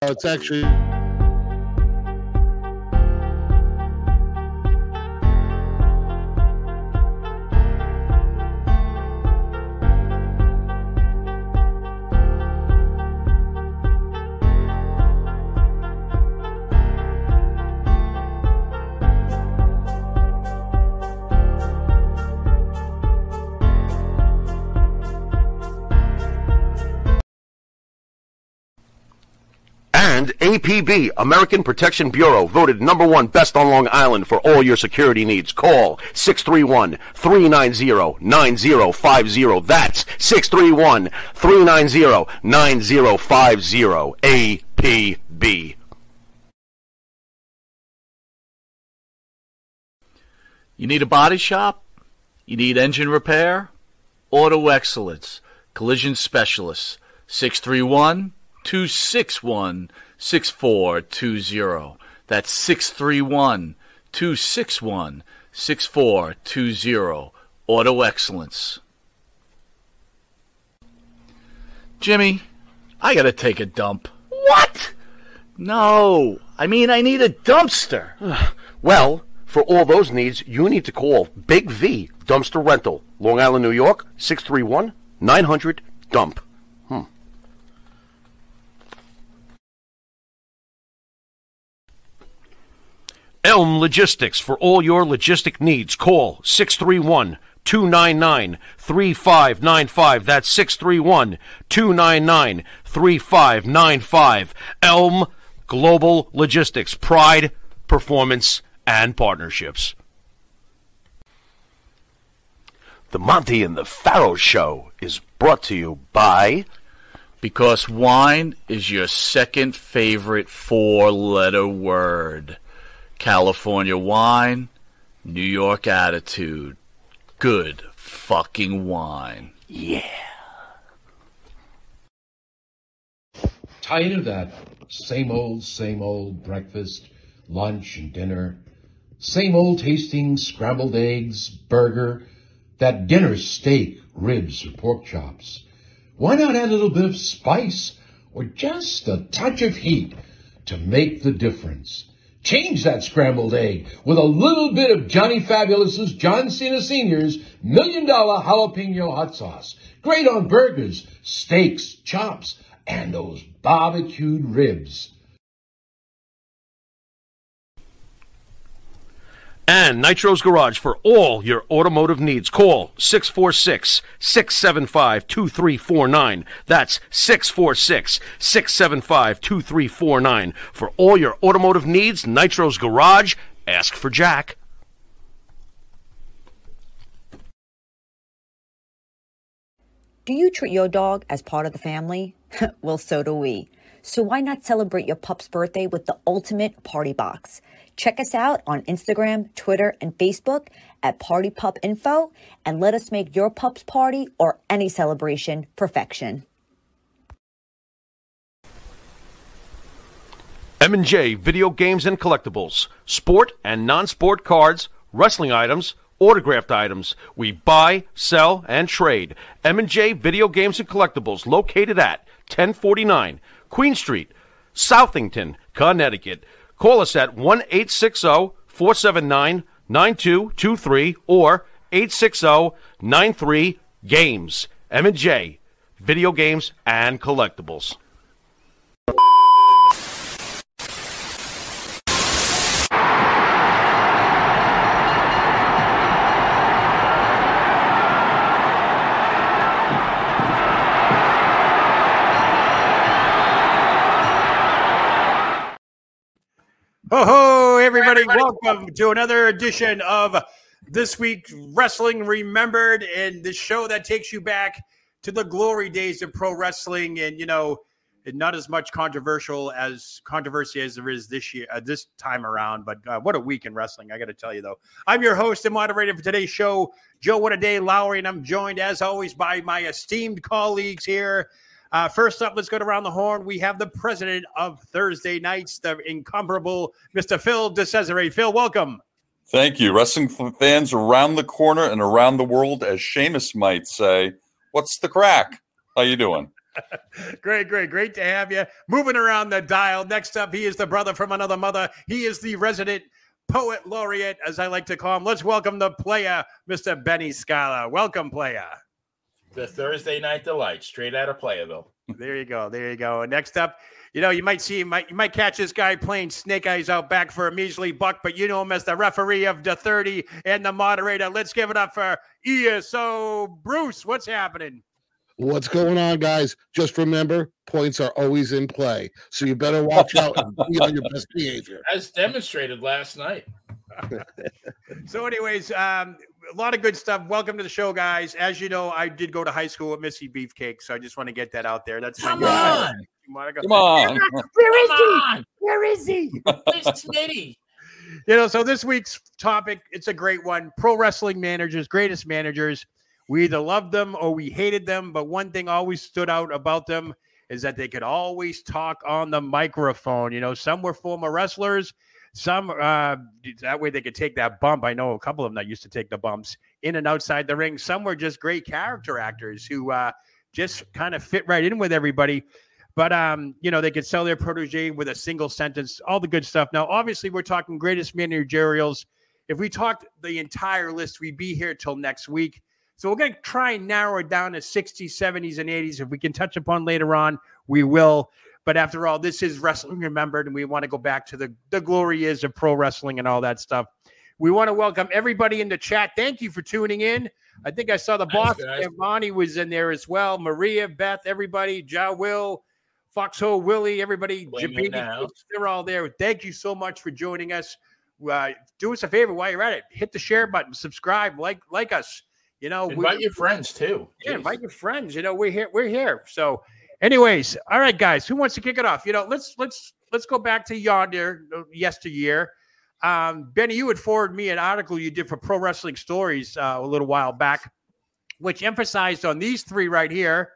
It's actually. And APB, American Protection Bureau, voted number one best on Long Island for all your security needs. Call 631-390-9050. That's 631-390-9050. APB. You need a body shop? You need engine repair? Auto Excellence, Collision Specialists, 631 261 6420. That's 631 261 6420. Auto Excellence. Jimmy, I gotta take a dump. What? No, I mean, I need a dumpster. Well, for all those needs, you need to call Big V Dumpster Rental, Long Island, New York, 631 900 DUMP. Elm Logistics for all your logistic needs. Call 631 299 3595. That's 631 299 3595. Elm Global Logistics. Pride, performance, and partnerships. The Monty and the Pharaoh Show is brought to you by. Because wine is your second favorite four letter word. California wine, New York attitude. Good fucking wine. Yeah. Tired of that same old, same old breakfast, lunch, and dinner? Same old tasting scrambled eggs, burger, that dinner steak, ribs, or pork chops? Why not add a little bit of spice or just a touch of heat to make the difference? Change that scrambled egg with a little bit of Johnny Fabulous's John Cena Sr.'s Million Dollar Jalapeno Hot Sauce. Great on burgers, steaks, chops, and those barbecued ribs. And Nitro's Garage for all your automotive needs. Call 646 675 2349. That's 646 675 2349. For all your automotive needs, Nitro's Garage. Ask for Jack. Do you treat your dog as part of the family? well, so do we. So why not celebrate your pup's birthday with the ultimate party box? Check us out on Instagram, Twitter, and Facebook at Party Pup Info and let us make your pup's party or any celebration perfection. M&J Video Games and Collectibles. Sport and non-sport cards, wrestling items, autographed items. We buy, sell, and trade. M&J Video Games and Collectibles located at 1049 Queen Street, Southington, Connecticut. Call us at 1 860 479 9223 or 860 93 Games. M&J Video Games and Collectibles. Ho ho, everybody, welcome to another edition of This Week Wrestling Remembered and the show that takes you back to the glory days of pro wrestling and, you know, not as much controversial as controversy as there is this year, uh, this time around. But uh, what a week in wrestling, I got to tell you though. I'm your host and moderator for today's show, Joe What a Day Lowry, and I'm joined as always by my esteemed colleagues here. Uh, first up, let's go to around the horn. We have the president of Thursday nights, the incomparable Mr. Phil DeCesare. Phil, welcome. Thank you. Wrestling fans around the corner and around the world, as Sheamus might say, what's the crack? How you doing? great, great, great to have you. Moving around the dial. Next up, he is the brother from another mother. He is the resident poet laureate, as I like to call him. Let's welcome the player, Mr. Benny Scala. Welcome, player. The Thursday Night Delight, straight out of Playerville. There you go. There you go. Next up, you know, you might see, you might, you might catch this guy playing Snake Eyes out back for a measly buck, but you know him as the referee of the 30 and the moderator. Let's give it up for ESO Bruce. What's happening? What's going on, guys? Just remember, points are always in play. So you better watch out and be on your best behavior. As demonstrated last night. so, anyways, um, a lot of good stuff. Welcome to the show, guys. As you know, I did go to high school with Missy Beefcake, so I just want to get that out there. That's come on. Come on. Where is he? Where is he? Where's Smitty? You know, so this week's topic, it's a great one. Pro wrestling managers, greatest managers. We either loved them or we hated them, but one thing always stood out about them is that they could always talk on the microphone. You know, some were former wrestlers, some uh, that way they could take that bump. I know a couple of them that used to take the bumps in and outside the ring. Some were just great character actors who uh, just kind of fit right in with everybody. But um, you know, they could sell their protege with a single sentence, all the good stuff. Now, obviously, we're talking greatest managerials. If we talked the entire list, we'd be here till next week. So we're going to try and narrow it down to 60s, 70s, and 80s. If we can touch upon later on, we will. But after all, this is wrestling remembered, and we want to go back to the, the glory years of pro wrestling and all that stuff. We want to welcome everybody in the chat. Thank you for tuning in. I think I saw the boss. Bonnie was in there as well. Maria, Beth, everybody, Ja Will, Foxhole Willie, everybody, they're all there. Thank you so much for joining us. Uh, do us a favor while you're at it. Hit the share button, subscribe, like like us. You know, invite your friends too. Yeah, invite your friends. You know, we're here. We're here. So, anyways, all right, guys, who wants to kick it off? You know, let's let's let's go back to yonder uh, yesteryear. Um, Benny, you had forwarded me an article you did for Pro Wrestling Stories uh, a little while back, which emphasized on these three right here.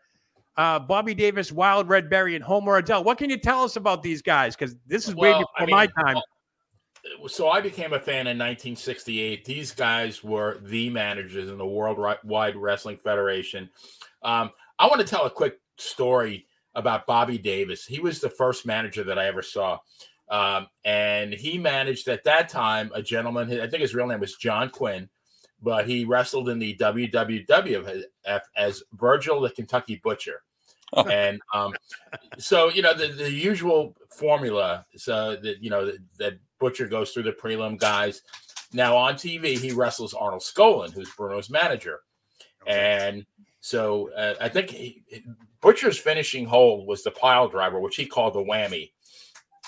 Uh, Bobby Davis, Wild Red Berry, and Homer O'Dell. What can you tell us about these guys? Because this is well, way before I mean, my time so I became a fan in 1968. These guys were the managers in the Worldwide Wrestling Federation. Um, I want to tell a quick story about Bobby Davis. He was the first manager that I ever saw. Um, and he managed at that time a gentleman, I think his real name was John Quinn, but he wrestled in the WWF as Virgil the Kentucky Butcher. and um, so you know the, the usual formula so that you know that, Butcher goes through the prelim guys. Now on TV, he wrestles Arnold Skaaland, who's Bruno's manager. And so uh, I think he, Butcher's finishing hold was the pile driver, which he called the whammy.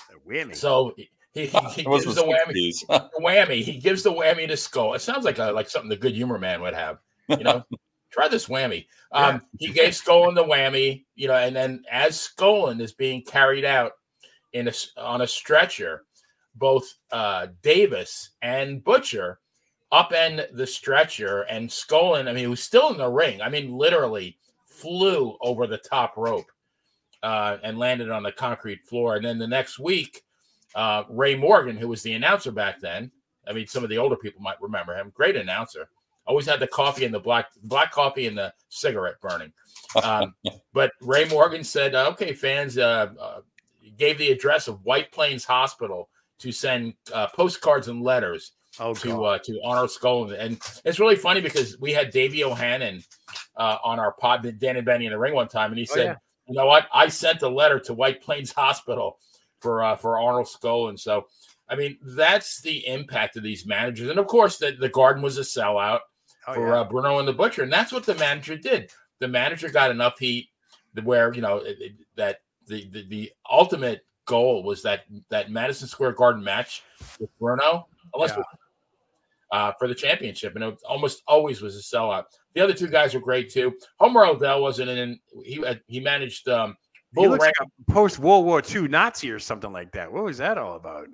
The whammy. So he, he, he gives the whammy. the whammy. He gives the whammy to Skull. It sounds like a, like something the Good Humor Man would have. You know, try this whammy. Um, yeah. He gave Skaaland the whammy. You know, and then as Skaaland is being carried out in a on a stretcher, both uh, Davis and Butcher upend the stretcher, and Skaaland, I mean, he was still in the ring. I mean, literally flew over the top rope uh, and landed on the concrete floor. And then the next week, uh, Ray Morgan, who was the announcer back then, I mean, some of the older people might remember him. Great announcer. Always had the coffee and the black black coffee and the cigarette burning. Um, but Ray Morgan said, "Okay, fans, uh, uh, gave the address of White Plains Hospital to send uh, postcards and letters oh, to uh, to Arnold Skaaland. And it's really funny because we had Davey O'Hannon uh, on our pod, Dan and Benny in the ring one time, and he oh, said, yeah. "You know what? I sent a letter to White Plains Hospital for uh, for Arnold Skaaland." So, I mean, that's the impact of these managers, and of course, the, the Garden was a sellout oh, for yeah. uh, Bruno and the Butcher, and that's what the manager did. The manager got enough heat where you know it, it, that the, the the ultimate goal was that that Madison Square Garden match with Bruno, unless yeah. Uh, for the championship, and it almost always was a sellout. The other two guys were great too. Homer O'Dell wasn't in; he he managed um, Bull he looks like a post World War II Nazi or something like that. What was that all about?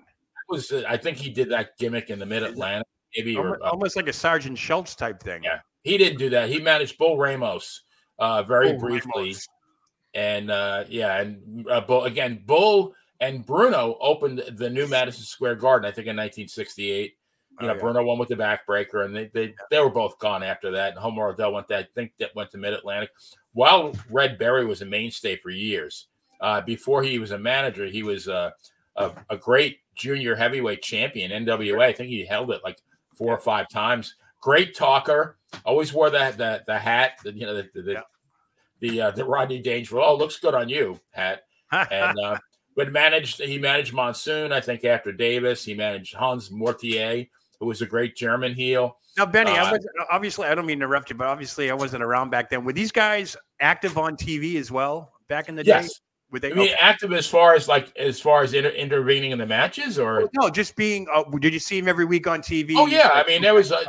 Was uh, I think he did that gimmick in the Mid Atlantic, maybe almost, or almost like a Sergeant Schultz type thing. Yeah, he didn't do that. He managed Bull Ramos uh, very Bull briefly, Ramos. and uh, yeah, and uh, Bull again. Bull and Bruno opened the new Madison Square Garden, I think, in 1968. You oh, know, yeah. Bruno won with the backbreaker, and they they, they were both gone after that. And Homer Odell went that I think that went to Mid Atlantic. Wild Red Berry was a mainstay for years, uh, before he was a manager, he was uh, a, a great junior heavyweight champion, NWA. I think he held it like four or five times. Great talker. Always wore that the, the hat, the, you know, the the yeah. the, uh, the Rodney Dangerfield. Oh, looks good on you, hat. And uh, but managed he managed Monsoon. I think after Davis, he managed Hans Mortier, who was a great German heel. Now, Benny, uh, I was obviously I don't mean to interrupt you, but obviously I wasn't around back then. Were these guys active on TV as well back in the yes. day? Were they I mean, okay. active as far as like as far as inter- intervening in the matches, or oh, no? Just being. Uh, did you see him every week on TV? Oh yeah, I mean there was, uh,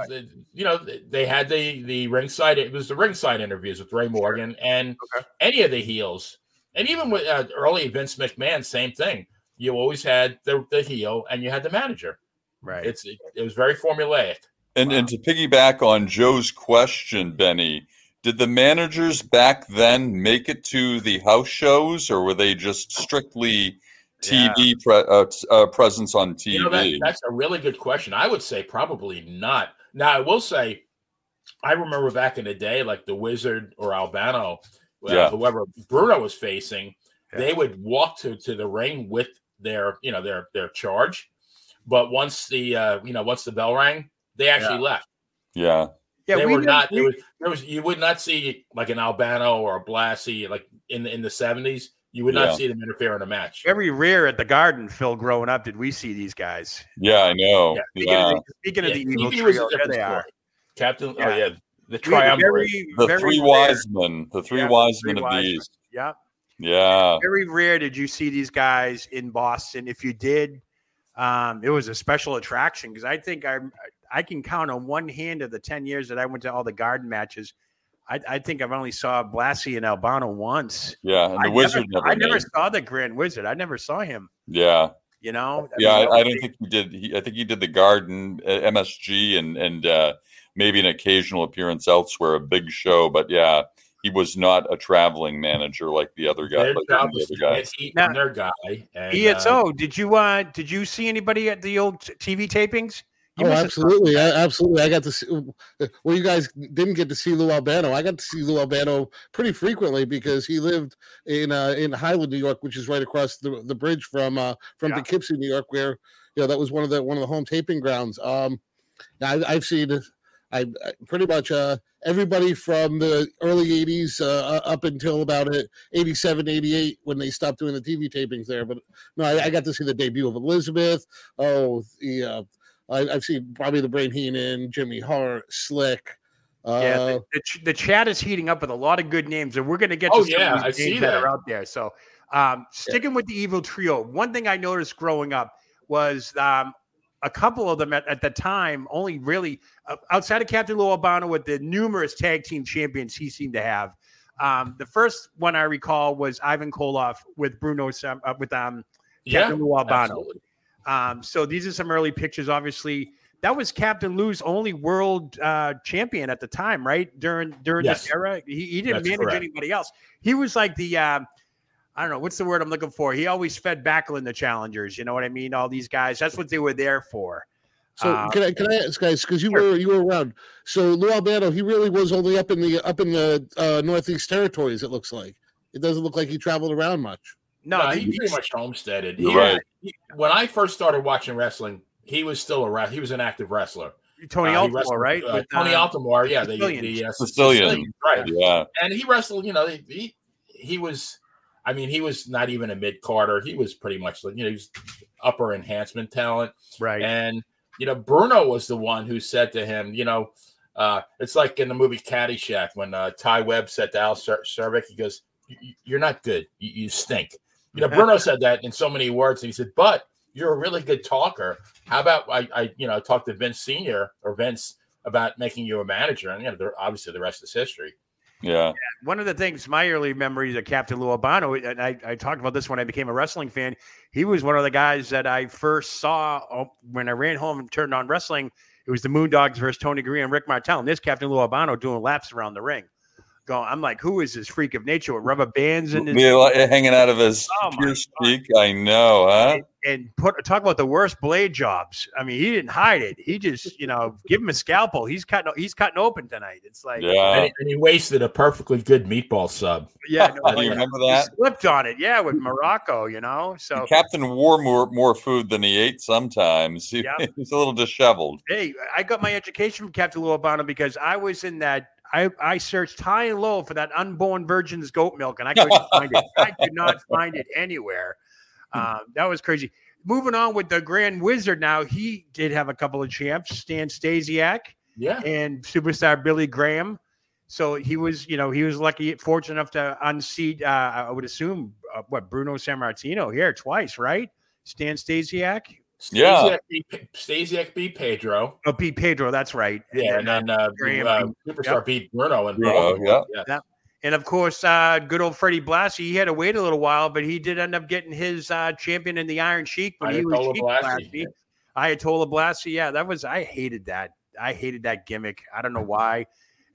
you know, they had the the ringside. It was the ringside interviews with Ray Morgan and okay. any of the heels, and even with uh, early Vince McMahon, same thing. You always had the the heel and you had the manager. Right. It's it, it was very formulaic. And wow. and to piggyback on Joe's question, Benny, did the managers back then make it to the house shows, or were they just strictly TV yeah. pre- uh, uh, presence on TV? You know, that, that's a really good question. I would say probably not. Now, I will say, I remember back in the day, like the Wizard or Albano, uh, yeah. whoever Bruno was facing, yeah. they would walk to to the ring with their you know their their charge, but once the uh, you know once the bell rang, they actually left. Yeah. Yeah, they we were not. We, there, was, there was you would not see like an Albano or a Blassie like in the in the seventies. You would not yeah. see them interfere in a match. Every rare at the Garden, Phil. Growing up, did we see these guys? Yeah, I know. Yeah. Speaking, yeah. Of, the, speaking of the evil trio, there they are. Captain. Oh yeah, the triumvirate. the very three wise men. The three wise men of these. Yeah. Yeah. Very rare did you see these guys in Boston. If you did, um, it was a special attraction because I think I I can count on one hand of the ten years that I went to all the Garden matches. I, I think I've only saw Blassie and Albano once. Yeah, and the I Wizard. Never, I never saw the Grand Wizard. I never saw him. Yeah. You know. I yeah, mean, I, I, don't think he did. He, I think he did the Garden, uh, MSG, and and uh, maybe an occasional appearance elsewhere, a big show. But yeah, he was not a traveling manager like the other guy. Like the other guys. Now, their guy. And, ESO, uh, did you uh did you see anybody at the old TV tapings? You oh, absolutely, I, absolutely. I got to see. Well, you guys didn't get to see Lou Albano. I got to see Lou Albano pretty frequently because he lived in uh, in Highland, New York, which is right across the, the bridge from uh, from yeah. Poughkeepsie, New York, where you know that was one of the one of the home taping grounds. Um, I, I've seen I, I pretty much uh, everybody from the early 80s uh, up until about 87, 88 when they stopped doing the TV tapings there. But no, I, I got to see the debut of Elizabeth. Oh, the uh, I, have seen probably the Brain Heenan, Jimmy Hart, Slick. Uh, yeah, the, the, the, chat is heating up with a lot of good names, and we're going to get to oh, some yeah, I see that. that. are out there. So, um, sticking yeah. with the evil trio, one thing I noticed growing up was um, a couple of them at, at the time only really uh, outside of Captain Lou Albano with the numerous tag team champions he seemed to have. Um, the first one I recall was Ivan Koloff with Bruno uh, with um, Captain yeah, Lou Albano. Absolutely. Um, so these are some early pictures. Obviously, that was Captain Lou's only world uh, champion at the time, right? During during yes. this era, he, he didn't That's manage correct. anybody else. He was like the uh, I don't know what's the word I'm looking for. He always fed Backlund the challengers. You know what I mean? All these guys. That's what they were there for. So um, can I can I ask guys because you sure. were you were around? So Lou Albano, he really was only up in the up in the uh, Northeast Territories. It looks like it doesn't look like he traveled around much. No, no he, pretty much homesteaded. Yeah, right. He, when I first started watching wrestling, he was still a he was an active wrestler. Tony uh, Altomare, wrestled, right? Uh, With, Tony uh, Altomare, yeah, the, the uh, Sicilian. Sicilian, right? Yeah, and he wrestled. You know, he he was. I mean, he was not even a mid Carter. He was pretty much like you know, he was upper enhancement talent, right? And you know, Bruno was the one who said to him, you know, uh, it's like in the movie Caddyshack when uh, Ty Webb said to Al Czervik, he goes, "You're not good. You, you stink." You know, Bruno said that in so many words. And he said, but you're a really good talker. How about I, I you know, talk to Vince Senior or Vince about making you a manager? And you know, obviously the rest is history. Yeah. One of the things, my early memories of Captain Lou Albano, and I, I talked about this when I became a wrestling fan. He was one of the guys that I first saw oh, when I ran home and turned on wrestling. It was the Moondogs versus Tony Garea and Rick Martel. And this Captain Lou Albano doing laps around the ring going. I'm like, who is this freak of nature with rubber bands in and hanging out of his oh pure speak? I know, huh? And, and, put talk about the worst blade jobs. I mean, he didn't hide it. He just, you know, give him a scalpel. He's cutting. He's cutting open tonight. It's like, yeah. And he, and he wasted a perfectly good meatball sub. Yeah, no, do you remember that? Slipped on it. Yeah, with Muraco. You know, so the Captain wore more more food than he ate. Sometimes he, yep. he's a little disheveled. Hey, I got my education from Captain Lou Albano because I was in that I, I searched high and low for that unborn virgin's goat milk, and I couldn't find it. I could not find it anywhere. Um, that was crazy. Moving on with the Grand Wizard. Now he did have a couple of champs, Stan Stasiak, yeah, and superstar Billy Graham. So he was, you know, he was lucky, fortunate enough to unseat. Uh, I would assume uh, what Bruno Sammartino here twice, right? Stan Stasiak yeah. Stasiak beat Pedro. Oh, beat Pedro. That's right. Yeah, and, then, uh, Graham, uh, Superstar yep. beat Bruno and Bruno. Yeah. yeah. yeah. And of course, uh, good old Freddie Blassie. He had to wait a little while, but he did end up getting his uh, champion in the Iron Sheik when he was Sheik Blassie. Blassie. Ayatollah Blassie. Yeah, that was. I hated that. I hated that gimmick. I don't know why.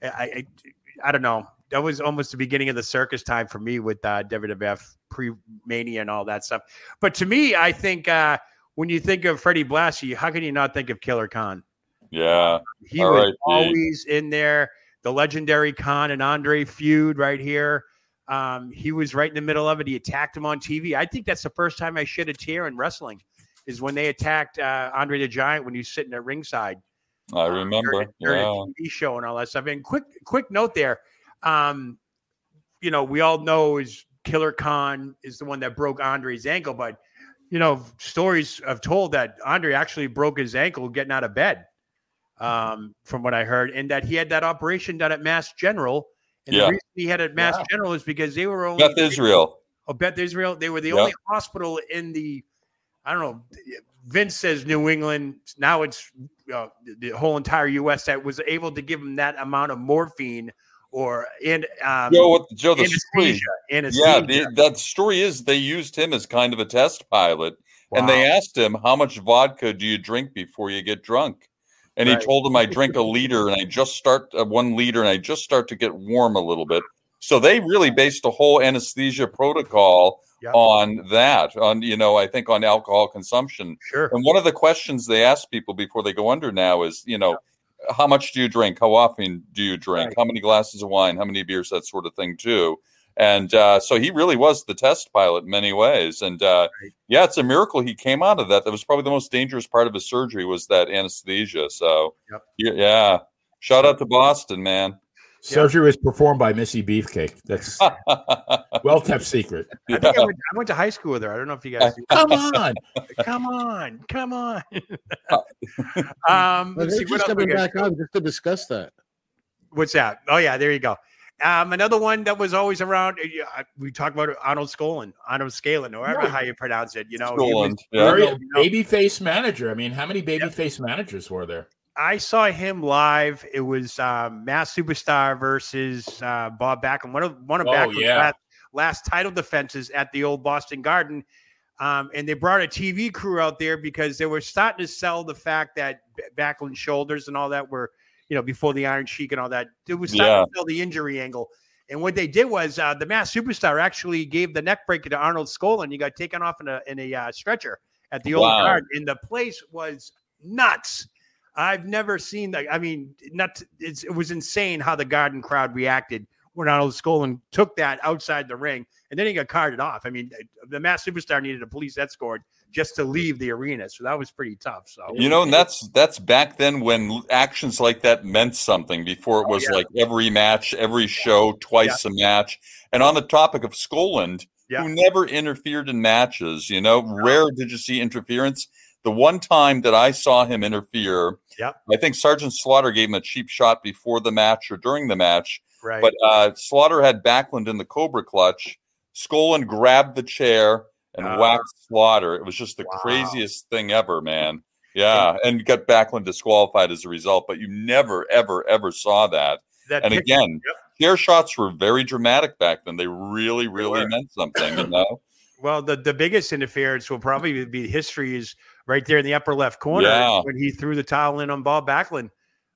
I, I, I don't know. That was almost the beginning of the circus time for me with uh, WWF pre Mania and all that stuff. But to me, I think. Uh, when you think of Freddie Blassie, how can you not think of Killer Khan? Yeah, he All was right, always in there. The legendary Khan and Andre feud right here. Um, he was right in the middle of it. He attacked him on TV. I think that's the first time I shed a tear in wrestling, is when they attacked uh, Andre the Giant when he was sitting at ringside. I remember. Uh, during, yeah. a TV show and all that stuff. And quick, quick note there. Um, you know, we all know is Killer Khan is the one that broke Andre's ankle, but you know, stories have told that Andre actually broke his ankle getting out of bed, um, from what I heard, and that he had that operation done at Mass General. And yeah. the reason he had it at Mass yeah. General is because they were only Beth Israel. Oh, Beth Israel. They were the yep. only hospital in the, I don't know. Vince says New England. Now it's uh, the whole entire U.S. that was able to give him that amount of morphine or in um, Joe, Joe the anesthesia, anesthesia. Yeah, the, that story is they used him as kind of a test pilot, wow. and they asked him how much vodka do you drink before you get drunk, and right. he told them I drink a liter and I just start uh, one liter and I just start to get warm a little bit. So they really based a whole anesthesia protocol yep. on that, on you know, I think on alcohol consumption. Sure. And one of the questions they ask people before they go under now is, you know. Yep how much do you drink? How often do you drink? Right. How many glasses of wine? How many beers? That sort of thing too. And uh, so he really was the test pilot in many ways. And uh, right. yeah, it's a miracle he came out of that. That was probably the most dangerous part of his surgery was that anesthesia. So yep. yeah, shout out to Boston, man. Surgery was performed by Missy Beefcake. That's well kept secret. I think I went, I went, to high school with her. I don't know if you guys. come on, come on, come on. um, let's see what coming back on just to discuss that. What's that? Oh yeah, there you go. Um, another one that was always around. Uh, we talk about Arnold Skolin, Arnold Scalin, or however how you pronounce it. You know, Skolin, yeah. you know, babyface manager. I mean, how many babyface yep. managers were there? I saw him live. It was uh, Masked Superstar versus uh, Bob Backlund. One of one of oh, Backlund's yeah. last, last, title defenses at the old Boston Garden. Um, and they brought a TV crew out there because they were starting to sell the fact that Backlund shoulders and all that were, you know, before the Iron Sheik and all that. It was starting yeah. to sell the injury angle. And what they did was uh, the Masked Superstar actually gave the neck breaker to Arnold Skolin. He got taken off in a in a uh, stretcher at the old wow. Garden, and the place was nuts. I've never seen that. I mean, not it was insane how the Garden crowd reacted when Arnold Skolin took that outside the ring, and then he got carted off. I mean, the Masked Superstar needed a police escort just to leave the arena, so that was pretty tough. So you know, and that's that's back then when actions like that meant something. Before it oh, was oh, yeah. like every match, every show, twice yeah. a match. And on the topic of Skolin, yeah. who never interfered in matches, you know, rare did you see interference the one time that I saw him interfere, yeah, I think Sergeant Slaughter gave him a cheap shot before the match or during the match. Right. But uh, Slaughter had Backlund in the Cobra clutch. Skolin grabbed the chair and uh, whacked Slaughter. It was just the wow. craziest thing ever, man. Yeah, and got Backlund disqualified as a result. But you never, ever, ever saw that. that and again, yep. chair shots were very dramatic back then. They really, really meant something. You know. Well, the, the biggest interference will probably be history is right there in the upper left corner Yeah. when he threw the towel in on Bob Backlund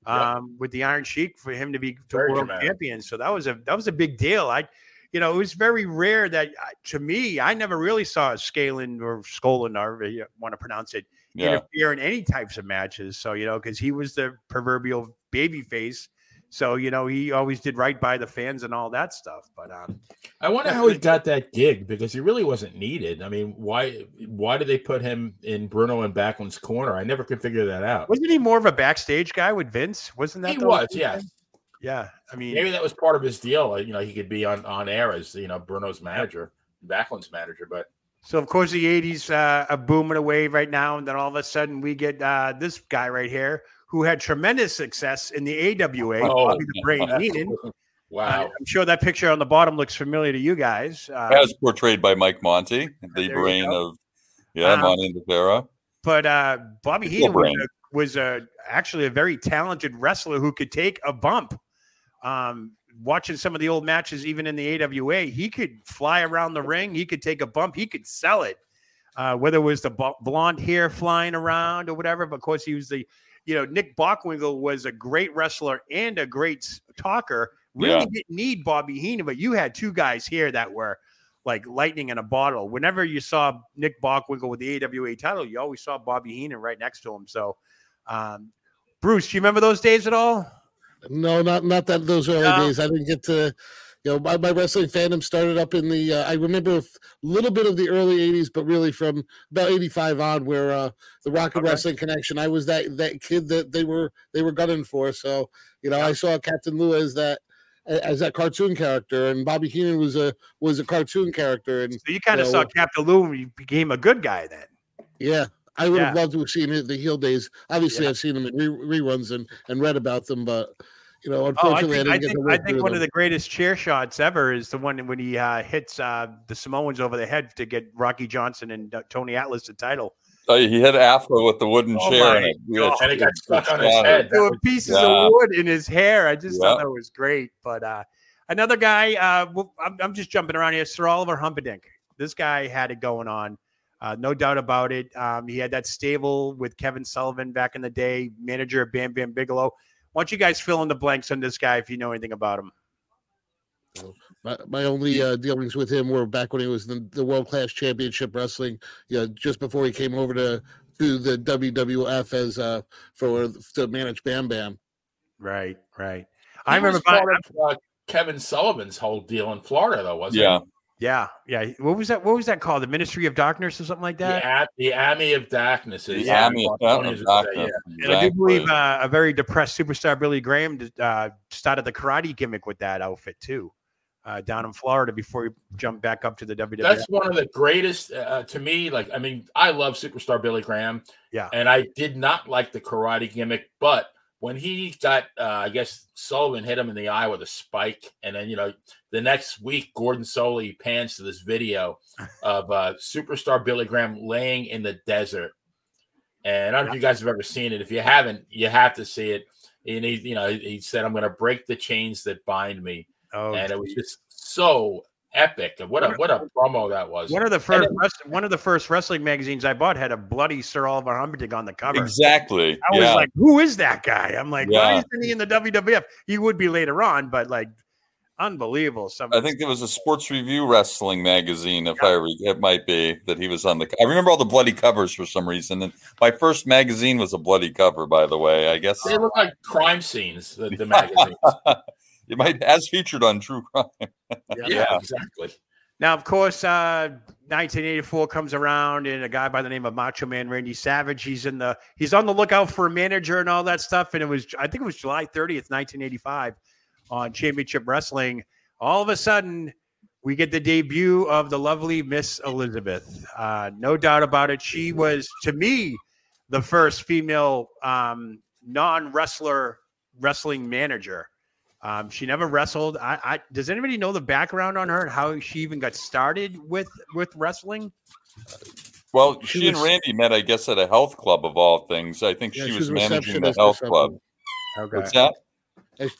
um, with the Iron Sheik for him to be Very world dramatic. champion. So that was a that was a big deal. I, you know, it was very rare that uh, to me I never really saw Skalin or Skolin, however you want to pronounce it, Yeah. interfere in any types of matches. So you know, because he was the proverbial baby face. So you know, he always did right by the fans and all that stuff. But um, I wonder how he got that gig because he really wasn't needed. I mean, why why did they put him in Bruno and Backlund's corner? I never could figure that out. Wasn't he more of a backstage guy with Vince? Wasn't that He the- was, yeah. Yeah, I mean, Maybe that was part of his deal. You know, he could be on on air as you know Bruno's manager, Backlund's manager. But so of course the '80s uh, are booming away right now, and then all of a sudden we get uh, this guy right here who had tremendous success in the AWA, Oh, Bobby the Brain Heenan. wow, Uh, I'm sure that picture on the bottom looks familiar to you guys. Uh, As portrayed by Mike Monty, the brain of yeah, Um, Monty Indifera. but uh, Bobby Heenan was, a, was a, actually a very talented wrestler who could take a bump. Um, watching some of the old matches, even in the AWA, he could fly around the ring. He could take a bump. He could sell it. Uh, whether it was the b- blonde hair flying around or whatever, but of course he was the, you know, Nick Bockwinkel was a great wrestler and a great talker. Really Yeah. didn't need Bobby Heenan, but you had two guys here that were like lightning in a bottle. Whenever you saw Nick Bockwinkel with the AWA title, you always saw Bobby Heenan right next to him. So, um, Bruce, do you remember those days at all? No, not not that those early No. days. I didn't get to. You know, my, my wrestling fandom started up in the. Uh, I remember a little bit of the early '80s, but really from about '85 on, where uh, the Rock and Okay. Wrestling Connection. I was that that kid that they were they were gunning for. So you know, I saw Captain Lou as that as that cartoon character, and Bobby Heenan was a was a cartoon character, and So you kind of you saw Captain Lou you became a good guy then. yeah. I would have loved to have seen it the heel days. Obviously, I've seen them in re- reruns and, and read about them, but you know, Oh, I unfortunately, think, I, I didn't get think, to I think through one of the greatest chair shots ever is the one when he uh, hits uh, the Samoans over the head to get Rocky Johnson and uh, Tony Atlas the title. Oh, he hit Afa with the wooden Oh chair, and it, and it got stuck on his head. There were pieces Yeah. of wood in his hair. I just thought Yeah. that was great. But uh, another guy, uh, I'm, I'm just jumping around here. Sir Oliver Humperdinck. This guy had it going on. Uh, no doubt about it. Um, he had that stable with Kevin Sullivan back in the day, manager of Bam Bam Bigelow. Why don't you guys fill in the blanks on this guy if you know anything about him? My, my only uh, dealings with him were back when he was in the World Class Championship Wrestling. You know, just before he came over to to the WWF as uh for to manage Bam Bam. Right, right. He I remember was part of uh, Kevin Sullivan's whole deal in Florida, though, wasn't yeah, Yeah, yeah. What was that? What was that called? The Ministry of Darkness or something like that? The, A- the Army of Darkness is the Army of Bostonians Darkness, would say, yeah. And I do believe uh, a very depressed superstar Billy Graham uh, started the karate gimmick with that outfit too, uh, down in Florida before he jumped back up to the WWE. That's one of the greatest uh, to me. Like, I mean, I love superstar Billy Graham. Yeah. And I did not like the karate gimmick, but when he got, uh, I guess Sullivan hit him in the eye with a spike, and then you know the next week Gordon Solie pans to this video of uh, superstar Billy Graham laying in the desert. And I don't know if you guys have ever seen it. If you haven't, you have to see it. And he, you know, he said, "I'm going to break the chains that bind me." oh, and it was just so epic. What a what a promo that was. one of the first then- one of the first wrestling magazines I bought had a bloody Sir Oliver Humperdinck on the cover. exactly. I was yeah. like, "Who is that guy?" I'm like, "Why isn't he in the WWF?" He would be later on, but like, unbelievable. Some I think it was a Sports Review Wrestling magazine, if I re- it might be that he was on the. I remember all the bloody covers for some reason, and my first magazine was a bloody cover, by the way. I guess They look like crime scenes. The, the magazines. it might as featured on True Crime. yeah, exactly. Now, of course, uh, 1984 comes around, and a guy by the name of Macho Man Randy Savage. He's in the he's on the lookout for a manager and all that stuff. And it was I think it was July 30th, 1985, on Championship Wrestling. All of a sudden, we get the debut of the lovely Miss Elizabeth. Uh, no doubt about it. She was to me the first female um, non wrestler wrestling manager. Um, she never wrestled. I, I does anybody know the background on her and how she even got started with with wrestling? Well, She she, and Randy met, I guess, at a health club of all things. I think Yeah, she she was was managing the health club. Okay. What's that?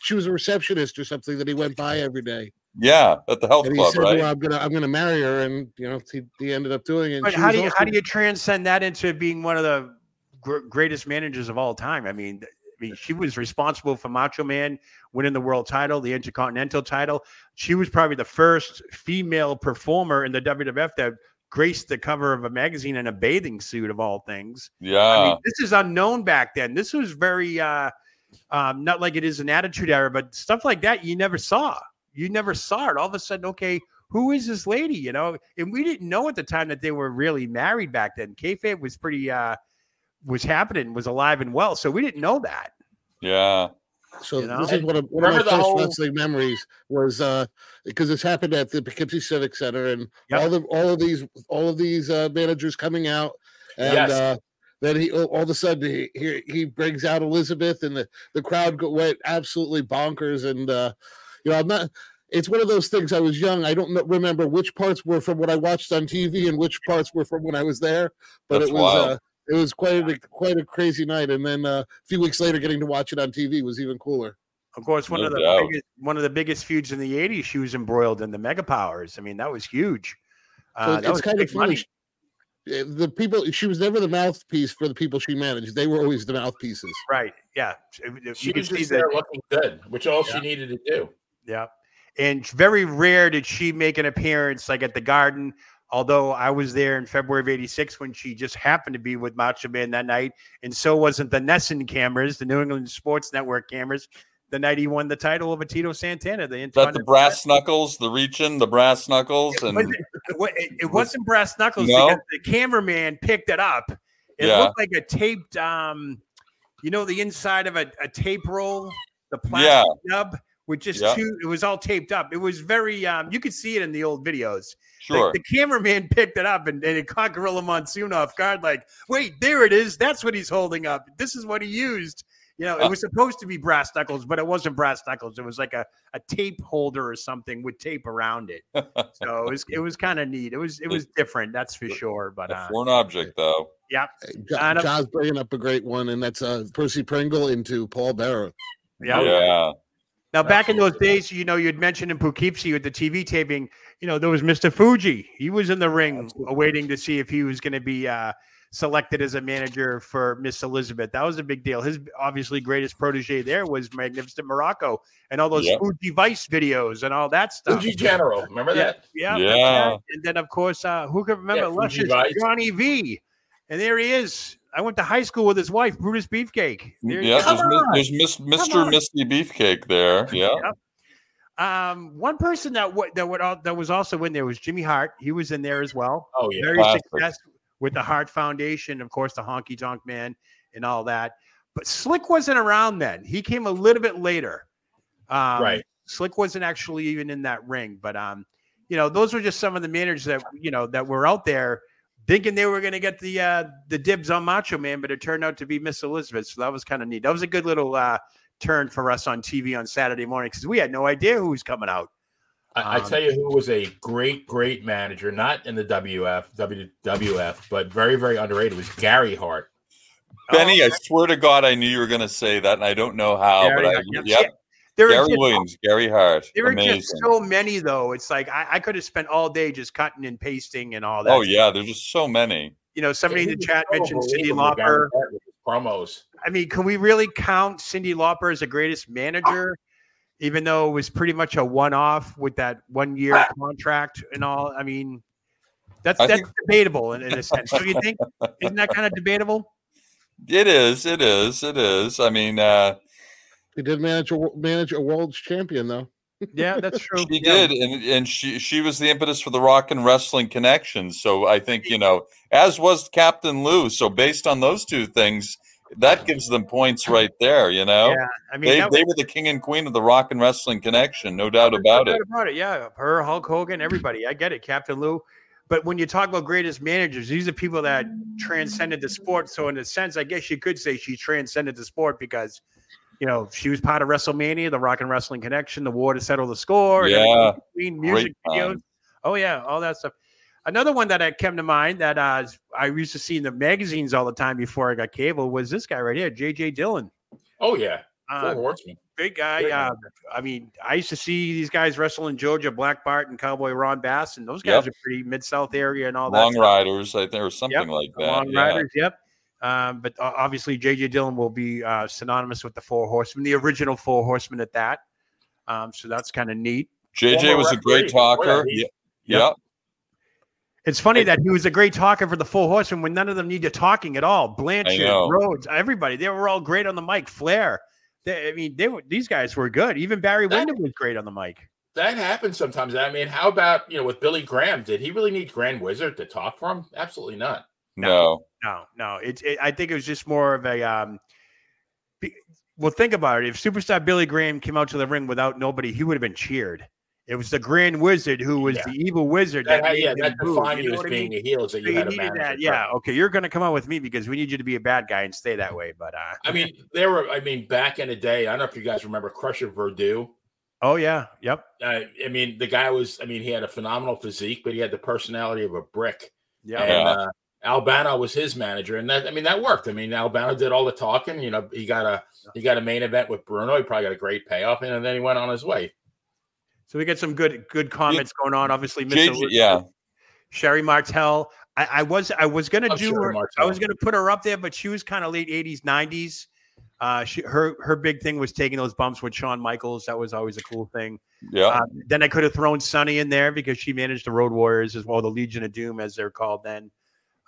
she was a receptionist or something that he went by every day. Yeah, at the health and club, said, right? Well, I'm gonna I'm gonna marry her, and you know he, he ended up doing it. But how do you also- how do you transcend that into being one of the gr- greatest managers of all time? I mean, I mean, she was responsible for Macho Man winning the world title, the Intercontinental title. She was probably the first female performer in the WWF that graced the cover of a magazine in a bathing suit, of all things. Yeah, I mean, this is unknown back then. This was very uh, um, not like it is an Attitude Era, but stuff like that you never saw. You never saw it. All of a sudden, okay, who is this lady? You know, and we didn't know at the time that they were really married back then. Kayfabe was pretty uh, was happening, was alive and well, so we didn't know that. Yeah. So You know? this is one of, one of my Remember the first whole- wrestling memories was uh because this happened at the Poughkeepsie Civic Center and Yep. all the all of these all of these uh, managers coming out and Yes. uh then he all all of a sudden he he, he brings out Elizabeth and the the crowd went absolutely bonkers and uh you know I'm not it's one of those things I was young I don't remember which parts were from what I watched on TV and which parts were from when I was there but That's it was wild. uh it was quite a quite a crazy night and then uh, a few weeks later getting to watch it on TV was even cooler. Of course, one No of the doubt. biggest, one of the biggest feuds in the '80s. She was embroiled in the Mega Powers. I mean, that was huge. So Uh, that it's was kind of big funny. money. Uh, The people she was never the mouthpiece for the people she managed. They were always the mouthpieces. right? Yeah, you She can was see just that. there looking good, which all Yeah. she needed to do. Yeah. And very rare did she make an appearance like at the Garden. Although I was there in February of 86 when she just happened to be with Macho Man that night. And so wasn't the NESN cameras, the New England Sports Network cameras, the night he won the title over Tito Santana. The Is that the brass knuckles, the reaching, the brass knuckles, It and wasn't, it it- wasn't brass knuckles No? because the cameraman picked it up. It Yeah. looked like a taped, um, you know, the inside of a, a tape roll, the plastic Yeah. nub with just Yeah. two. It was all taped up. It was very. Um, you could see it in the old videos. The- sure. The, cameraman picked it up and, and it caught Gorilla Monsoon off guard. Like, wait, there it is. That's what he's holding up. This is what he used. You know, it Uh. was supposed to be brass knuckles, but it wasn't brass knuckles. It was like a, a tape holder or something with tape around it. So it was it was kind of neat. It was it was different, that's for sure. But a uh, foreign object, though. yeah, Jo- John's bringing up a great one, and that's uh, Percy Pringle into Paul Bearer. yeah. Yeah. Now, back in those days, you know, you'd mentioned in Poughkeepsie with the TV taping, you know, there was Mr. Fuji. He was in the ring awaiting to see if he was going to be uh, selected as a manager for Miss Elizabeth. That was a big deal. His obviously greatest protege there was Magnificent Muraco and all those Yep. Fuji Vice videos and all that stuff. Fuji General, remember that? yeah, Yeah. yeah. And then, of course, uh, who can remember Yeah, Luscious Johnny V? And there he is. I went to high school with his wife, Brutus Beefcake. There Yeah, there's, Come mi- on. there's Miss, Mr. Misty Beefcake there. Yeah. Um, one person that w- that would al- that was also in there was Jimmy Hart. He was in there as well. Oh yeah. Very Classic. successful with the Hart Foundation, of course, the Honky Tonk Man and all that. But Slick wasn't around then. He came a little bit later. Um, Right. Slick wasn't actually even in that ring, but um, you know, those were just some of the managers that you know that were out there thinking they were going to get the uh, the dibs on Macho Man, but it turned out to be Miss Elizabeth. So that was kind of neat. That was a good little uh, turn for us on TV on Saturday morning because we had no idea who was coming out. I, I Um, tell you who was a great, great manager, not in the WF, WWF, but very, very underrated was Gary Hart. Benny, Oh, I swear to God, I knew you were going to say that, and I don't know how, Gary but I, yeah. yep. There are Gary just- Williams, Gary Hart. There are just so many, though. It's like I, I could have spent all day just cutting and pasting and all that. oh, yeah, there's just so many. You know, somebody in the chat so mentioned Cyndi unbelievable, Lauper. Hart with his Promos. I mean, can we really count Cyndi Lauper as the greatest manager, even though it was pretty much a one-off with that one-year contract and all? I mean, that's that's think- debatable in, in a sense. Do you think? Isn't that kind of debatable? It is, it is, it is. I mean, uh, He did manage a wo- manage a world's champion though. Yeah, that's true. She Yeah. did, and and she she was the impetus for the rock and wrestling connection. So I think you know, as was Captain Lou. So based on those two things, that gives them points right there. You know, Yeah, I mean, they that they were the king and queen of the rock and wrestling connection, no doubt about No it. doubt About it, yeah. Her, Hulk Hogan, everybody. I get it, Captain Lou. But when you talk about greatest managers, these are people that transcended the sport. So in a sense, I guess you could say she transcended the sport because, you know, she was part of WrestleMania, the Rock and Wrestling Connection, the War to Settle the Score, Yeah, between, music great videos. time. Oh yeah, all that stuff. Another one that I came to mind that uh, I used to see in the magazines all the time before I got cable was this guy right here, JJ Dillon. Oh yeah, Uh, Four Horsemen. great guy. Uh, I mean, I used to see these guys wrestle in Georgia, Black Bart and Cowboy Ron Bass, and those guys Yep. are pretty mid South area and all that. Long. Riders, I think, or something Yep, like that. Long yeah. Riders, yep. Um, but uh, obviously, JJ Dillon will be uh, synonymous with the Four Horsemen, the original Four Horsemen at that. Um, so that's kind of neat. JJ Former was a great referee. talker. Yeah, he- Yeah. yeah. It's funny that he was a great talker for the Four Horsemen when none of them needed talking at all. Blanchard, know. Rhodes, everybody, they were all great on the mic. Flair, they, I mean, they were these guys were good. Even Barry That- Windham was great on the mic. That happens sometimes. I mean, how about you know with Billy Graham? Did he really need Grand Wizard to talk for him? Absolutely not. No. No, no. It, it, I think it was just more of a. Um, be, well, think about it. If superstar Billy Graham came out to the ring without nobody, he would have been cheered. It was the Grand Wizard who was Yeah. the evil wizard. That, made yeah, that boo, defined you you know as what I being mean? a heel, is that So you you had a needed manager. that. Yeah. Okay, you're going to come out with me because we need you to be a bad guy and stay that way. But uh, I mean, there were. I mean, back in the day, I don't know if you guys remember Crusher Verdu. oh yeah, yep, Uh, I mean, the guy was. I mean, he had a phenomenal physique, but he had the personality of a brick. yeah. And uh, Albano was his manager, and that I mean that worked. I mean, Albano did all the talking. You know, he got a he got a main event with Bruno. He probably got a great payoff, and then he went on his way. So we get some good good comments going on. Obviously, Mr. JJ, Elizabeth, yeah. Sherri Martel. I, I was I was gonna Love do Sherry her. I was gonna put her up there, but she was kind of late '80s, '90s. Uh, she, her her big thing was taking those bumps with Shawn Michaels. That was always a cool thing. Yeah. Uh, then I could have thrown Sunny in there because she managed the Road Warriors as well, the Legion of Doom as they're called then.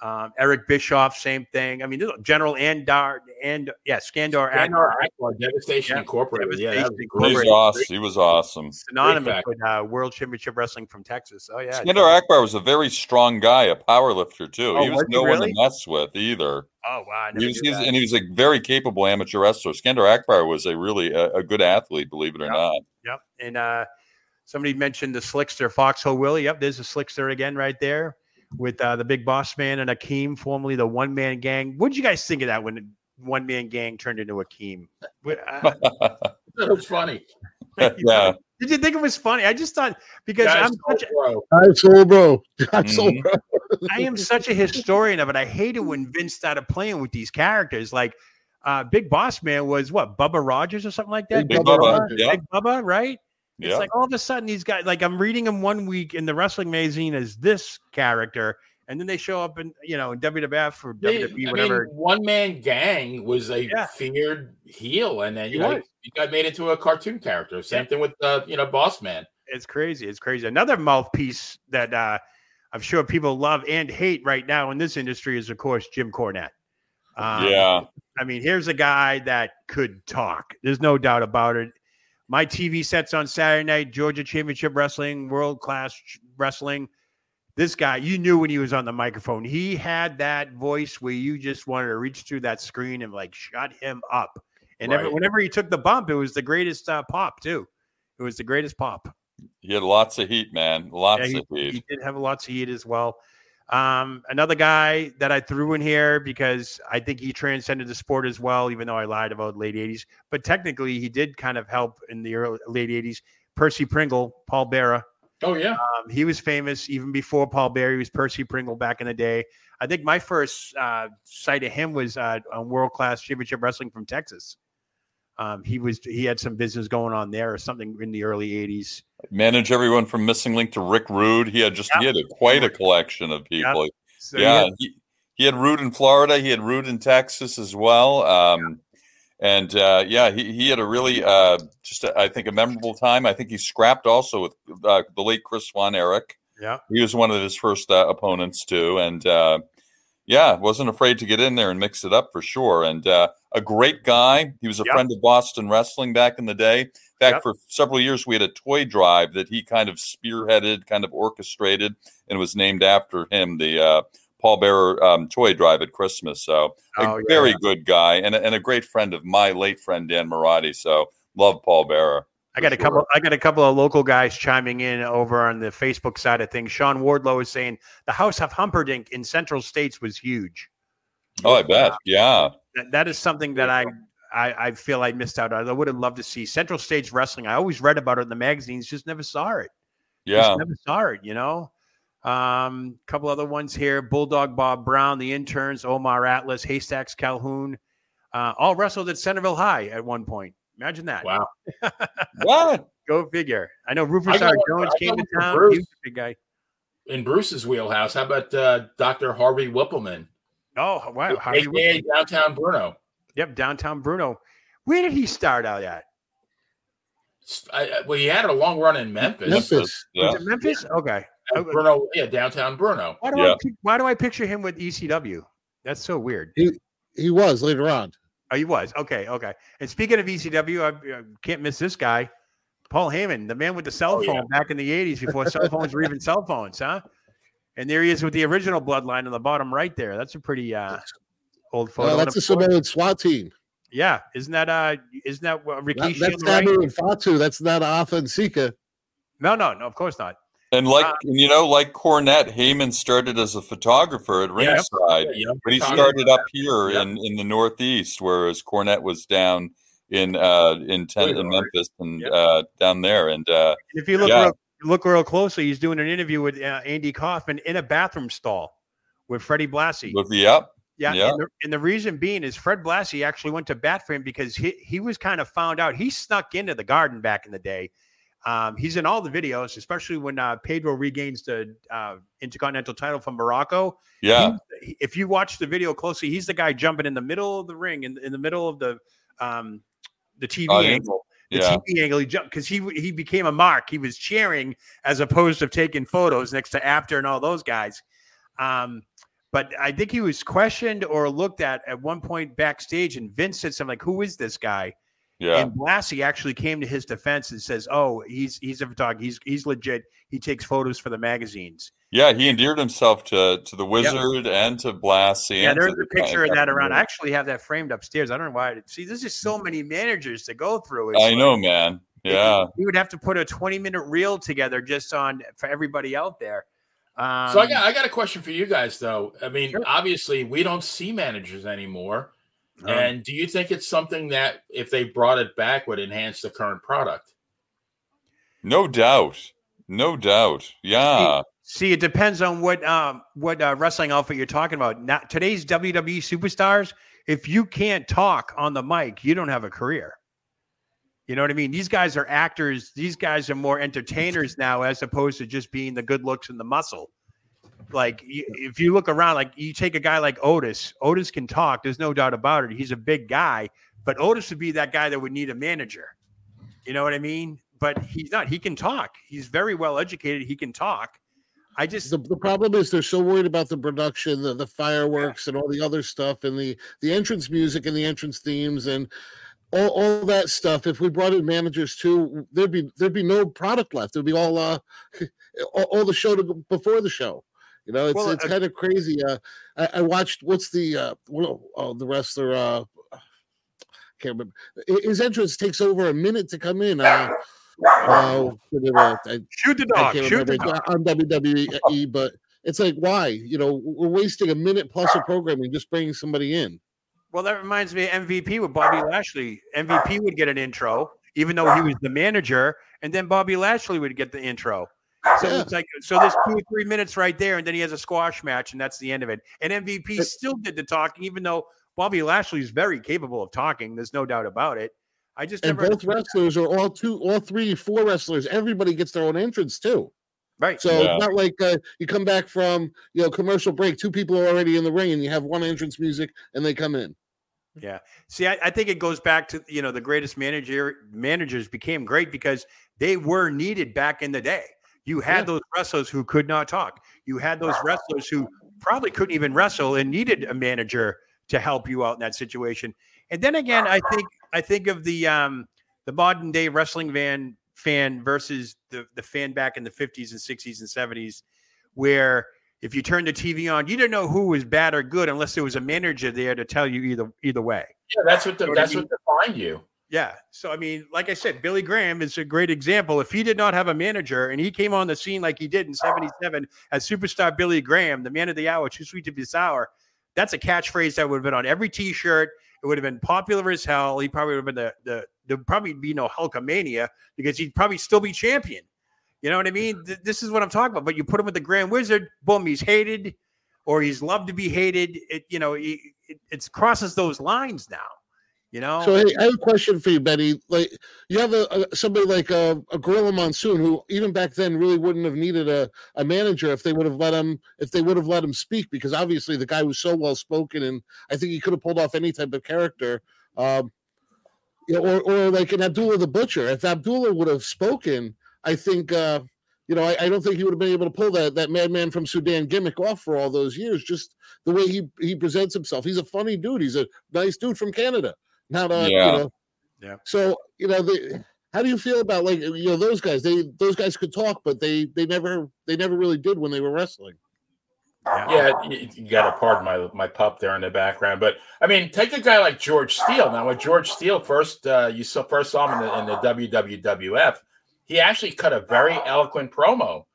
Um, Eric Bischoff, same thing. I mean, General Andar and yeah, Skandar Ragnar Akbar, Akbar, Devastation Yeah, Incorporated. Yeah, that was Devastation great. He's awesome. He was awesome. synonymous fact. with uh, World Championship Wrestling from Texas. Oh yeah, Skandar Akbar was a very strong guy, a power lifter too. Oh, he was was he no one to mess with either. Oh wow, He was, he was- and he was a very capable amateur wrestler. Skandar Akbar was a really a, a good athlete, believe it or Yeah. not. Yep. And uh, somebody mentioned the Slickster, Foxhole Willie. Yep, there's a Slickster again right there with uh, the big boss man and Akeem, formerly the one man gang. What did you guys think of that when one man gang turned into Akeem? What- uh, That was funny. yeah, did you think it was funny? I just thought because Guys, I'm such a, bro. God soul bro. God soul Mhm. bro. I am such a historian of it. I hated when Vince started playing with these characters. Like uh, Big Boss Man was what Bubba Rogers or something like that. Big Big Bubba Bubba. Yeah, Big Bubba, right? It's yeah. like all of a sudden these guys, like I'm reading them one week in the wrestling magazine as this character, and then they show up in you know in WWF or They- WWE, I whatever. mean, one man gang was a Yeah. feared heel, and then He you know was. you got made into a cartoon character. Same thing with uh, you know Boss Man. it's crazy. It's crazy. Another mouthpiece that uh, I'm sure people love and hate right now in this industry is, of course, Jim Cornette. Um, yeah. I mean, here's a guy that could talk. There's no doubt about it. My TV sets on Saturday night, Georgia Championship Wrestling, world class wrestling. This guy, you knew when he was on the microphone, he had that voice where you just wanted to reach through that screen and like shut him up. And every, whenever he took the bump, it was the greatest uh, pop too. It was the greatest pop. He had lots of heat, man. Lots Yeah, of heat. He did have lots of heat as well. Um, another guy that I threw in here because I think he transcended the sport as well, even though I lied about late 80s. But technically, he did kind of help in the early late 80s. Percy Pringle, Paul Bearer. Oh yeah, Um, he was famous even before Paul Bearer. He was Percy Pringle back in the day. I think my first uh, sight of him was uh, on World Class Championship Wrestling from Texas. Um, he was he had some business going on there or something in the early 80s. Manage everyone from Missing Link to Rick Rude. He had just he had a, quite a collection of people. So, yeah, he, he had Rude in Florida. He had Rude in Texas as well. Um, and uh, yeah, he, he had a really uh, just a, I think a memorable time. I think he scrapped also with uh, the late Chris Von Erich. Yeah. he was one of his first uh, opponents too, and uh, yeah, wasn't afraid to get in there and mix it up for sure. And uh, a great guy. He was a Yep. friend of Boston Wrestling back in the day. Back Yep. for several years we had a toy drive that he kind of spearheaded, kind of orchestrated, and was named after him. The uh, Paul Bearer um, toy drive at Christmas. So a Oh, yeah. very good guy and a, and a great friend of my late friend Dan Marotti. So love Paul Bearer. I got a couple. I got a couple of local guys chiming in over on the Facebook side of things. Sean Wardlow is saying the House of Humperdink in Central States was huge. Oh, I bet. Yeah. That, that is something that I, I I feel I missed out on. I would have loved to see Central States wrestling. I always read about it in the magazines, just never saw it. Yeah. Just never saw it. You know. Um, couple other ones here: Bulldog Bob Brown, the interns, Omar Atlas, Haystacks Calhoun, uh, all wrestled at Centerville High at one point. Imagine that. Wow. what? Go figure. I know Rufus R. Jones came to town. Bruce. He was a big guy. In Bruce's wheelhouse, how about uh, Dr. Harvey Wippleman? Oh, wow. Harvey AKA Downtown Bruno. Yep, Downtown Bruno. Where did he start out at? I, well, he had a long run in Memphis. Memphis. Yeah. Memphis? Yeah. Okay. Bruno, yeah, downtown Bruno. Why do, yeah. I, why do I picture him with ECW? That's so weird. He he was later on. Oh, he was. Okay, okay. And speaking of ECW, I, I can't miss this guy, Paul Heyman, the man with the cell phone oh, yeah. back in the '80s before cell phones were even cell phones, huh? And there he is with the original bloodline on the bottom right there. That's a pretty uh, old photo. Uh, that's a Samoan SWAT team. Yeah, isn't that uh isn't that uh, Rikishi? That, that's Samu right? and Fatu. That's not Afa and Sika. No, no, no. Of course not. And like uh, you know, like Cornette, Heyman started as a photographer at ringside, yeah, yeah, but he started up here yeah. in, in the Northeast, whereas Cornette was down in uh in ten, in Memphis and uh down there. And uh if you look real, look real closely, he's doing an interview with uh, Andy Kaufman in a bathroom stall with Freddie Blassie. With yep. Yeah, yeah. And, the, and, the, reason being is Fred Blassie actually went to bat for him because he he was kind of found out. He snuck into the garden back in the day. Um, he's in all the videos, especially when uh, Pedro regains the uh, Intercontinental title from Muraco. Yeah. He, if you watch the video closely, he's the guy jumping in the middle of the ring, in, in the middle of the um, the TV angle. The yeah. TV angle, he jumped because he he became a mark. He was cheering as opposed to taking photos next to After and all those guys. Um, but I think he was questioned or looked at at one point backstage, and Vince said something like, "Who is this guy?" Yeah. And Blassie actually came to his defense and says, "Oh, he's he's a photographer. He's he's legit. He takes photos for the magazines." Yeah, he endeared himself to to the Wizard yep. and to Blassie. Yeah, there's a picture of that around. I actually have that framed upstairs. I don't know why. See, there's just so many managers to go through. It's I like, know, man. Yeah, we would have to put a 20 minute reel together just on for everybody out there. Um, so I got I got a question for you guys though. I mean, sure. obviously we don't see managers anymore. Um, and do you think it's something that if they brought it back would enhance the current product? No doubt. No doubt. Yeah. See, see it depends on what um what uh, wrestling outfit you're talking about. Now today's WWE superstars, if you can't talk on the mic, you don't have a career. You know what I mean? These guys are actors. These guys are more entertainers now, as opposed to just being the good looks and the muscle. Like if you look around, like you take a guy like Otis. Otis can talk. There's no doubt about it. He's a big guy, but Otis would be that guy that would need a manager. You know what I mean? But he's not. He can talk. He's very well educated. He can talk. I just the, the problem is they're so worried about the production, the, the fireworks, yeah. and all the other stuff, and the the entrance music and the entrance themes, and all, all that stuff. If we brought in managers too, there'd be there'd be no product left. There'd be all uh all, all the show to, before the show. You know, it's well, it's uh, kind of crazy. Uh, I, I, watched what's the uh, oh, the wrestler uh, can't remember. His entrance takes over a minute to come in. Uh, uh, shoot the dog. Shoot the dog. on WWE, but it's like why? You know, we're wasting a minute plus of programming just bringing somebody in. Well, that reminds me of MVP with Bobby Lashley. MVP would get an intro, even though he was the manager, and then Bobby Lashley would get the intro. So yeah. it's like so there's two or three minutes right there, and then he has a squash match, and that's the end of it. And MVP but, still did the talking, even though Bobby Lashley is very capable of talking. There's no doubt about it. I just and both wrestlers that. are all two, all three, four wrestlers. Everybody gets their own entrance too. Right. So yeah. it's not like uh, you come back from you know commercial break, two people are already in the ring, and you have one entrance music, and they come in. Yeah. See, I, I, think it goes back to you know the greatest manager managers became great because they were needed back in the day. You had yeah. those wrestlers who could not talk. You had those wrestlers who probably couldn't even wrestle and needed a manager to help you out in that situation. And then again, I think I think of the um the modern day wrestling van fan versus the the fan back in the 50s and 60s and 70s where if you turned the TV on, you didn't know who was bad or good unless there was a manager there to tell you either either way. Yeah, that's what the, you know that's what, I mean? what defined you. Yeah. So I mean, like I said, Billy Graham is a great example. If he did not have a manager and he came on the scene like he did in '77 as superstar Billy Graham, the man of the hour, too sweet to be sour, that's a catchphrase that would have been on every T-shirt. It would have been popular as hell. He probably would have been the the there'd probably be no Hulkamania because he'd probably still be champion. You know what I mean? This is what I'm talking about. But you put him with the Grand Wizard, boom, he's hated, or he's loved to be hated. It you know, it, it crosses those lines now. You know. So hey, I have a question for you, Benny. Like you have a, a somebody like a, a Gorilla Monsoon who even back then really wouldn't have needed a, a manager if they would have let him if they would have let him speak because obviously the guy was so well spoken and I think he could have pulled off any type of character. Um, you know, or or like an Abdullah the Butcher. If Abdullah would have spoken, I think uh, you know, I, I, don't think he would have been able to pull that that madman from Sudan gimmick off for all those years. Just the way he he presents himself. He's a funny dude. He's a nice dude from Canada. Not uh, yeah. you know. Yeah. So you know, the, how do you feel about like you know those guys? They those guys could talk, but they they never they never really did when they were wrestling. Yeah, you, you got to pardon my my pup there in the background, but I mean, take a guy like George Steele. Now, with George Steele first uh, you saw first saw him in the, in the WWF, he actually cut a very eloquent promo.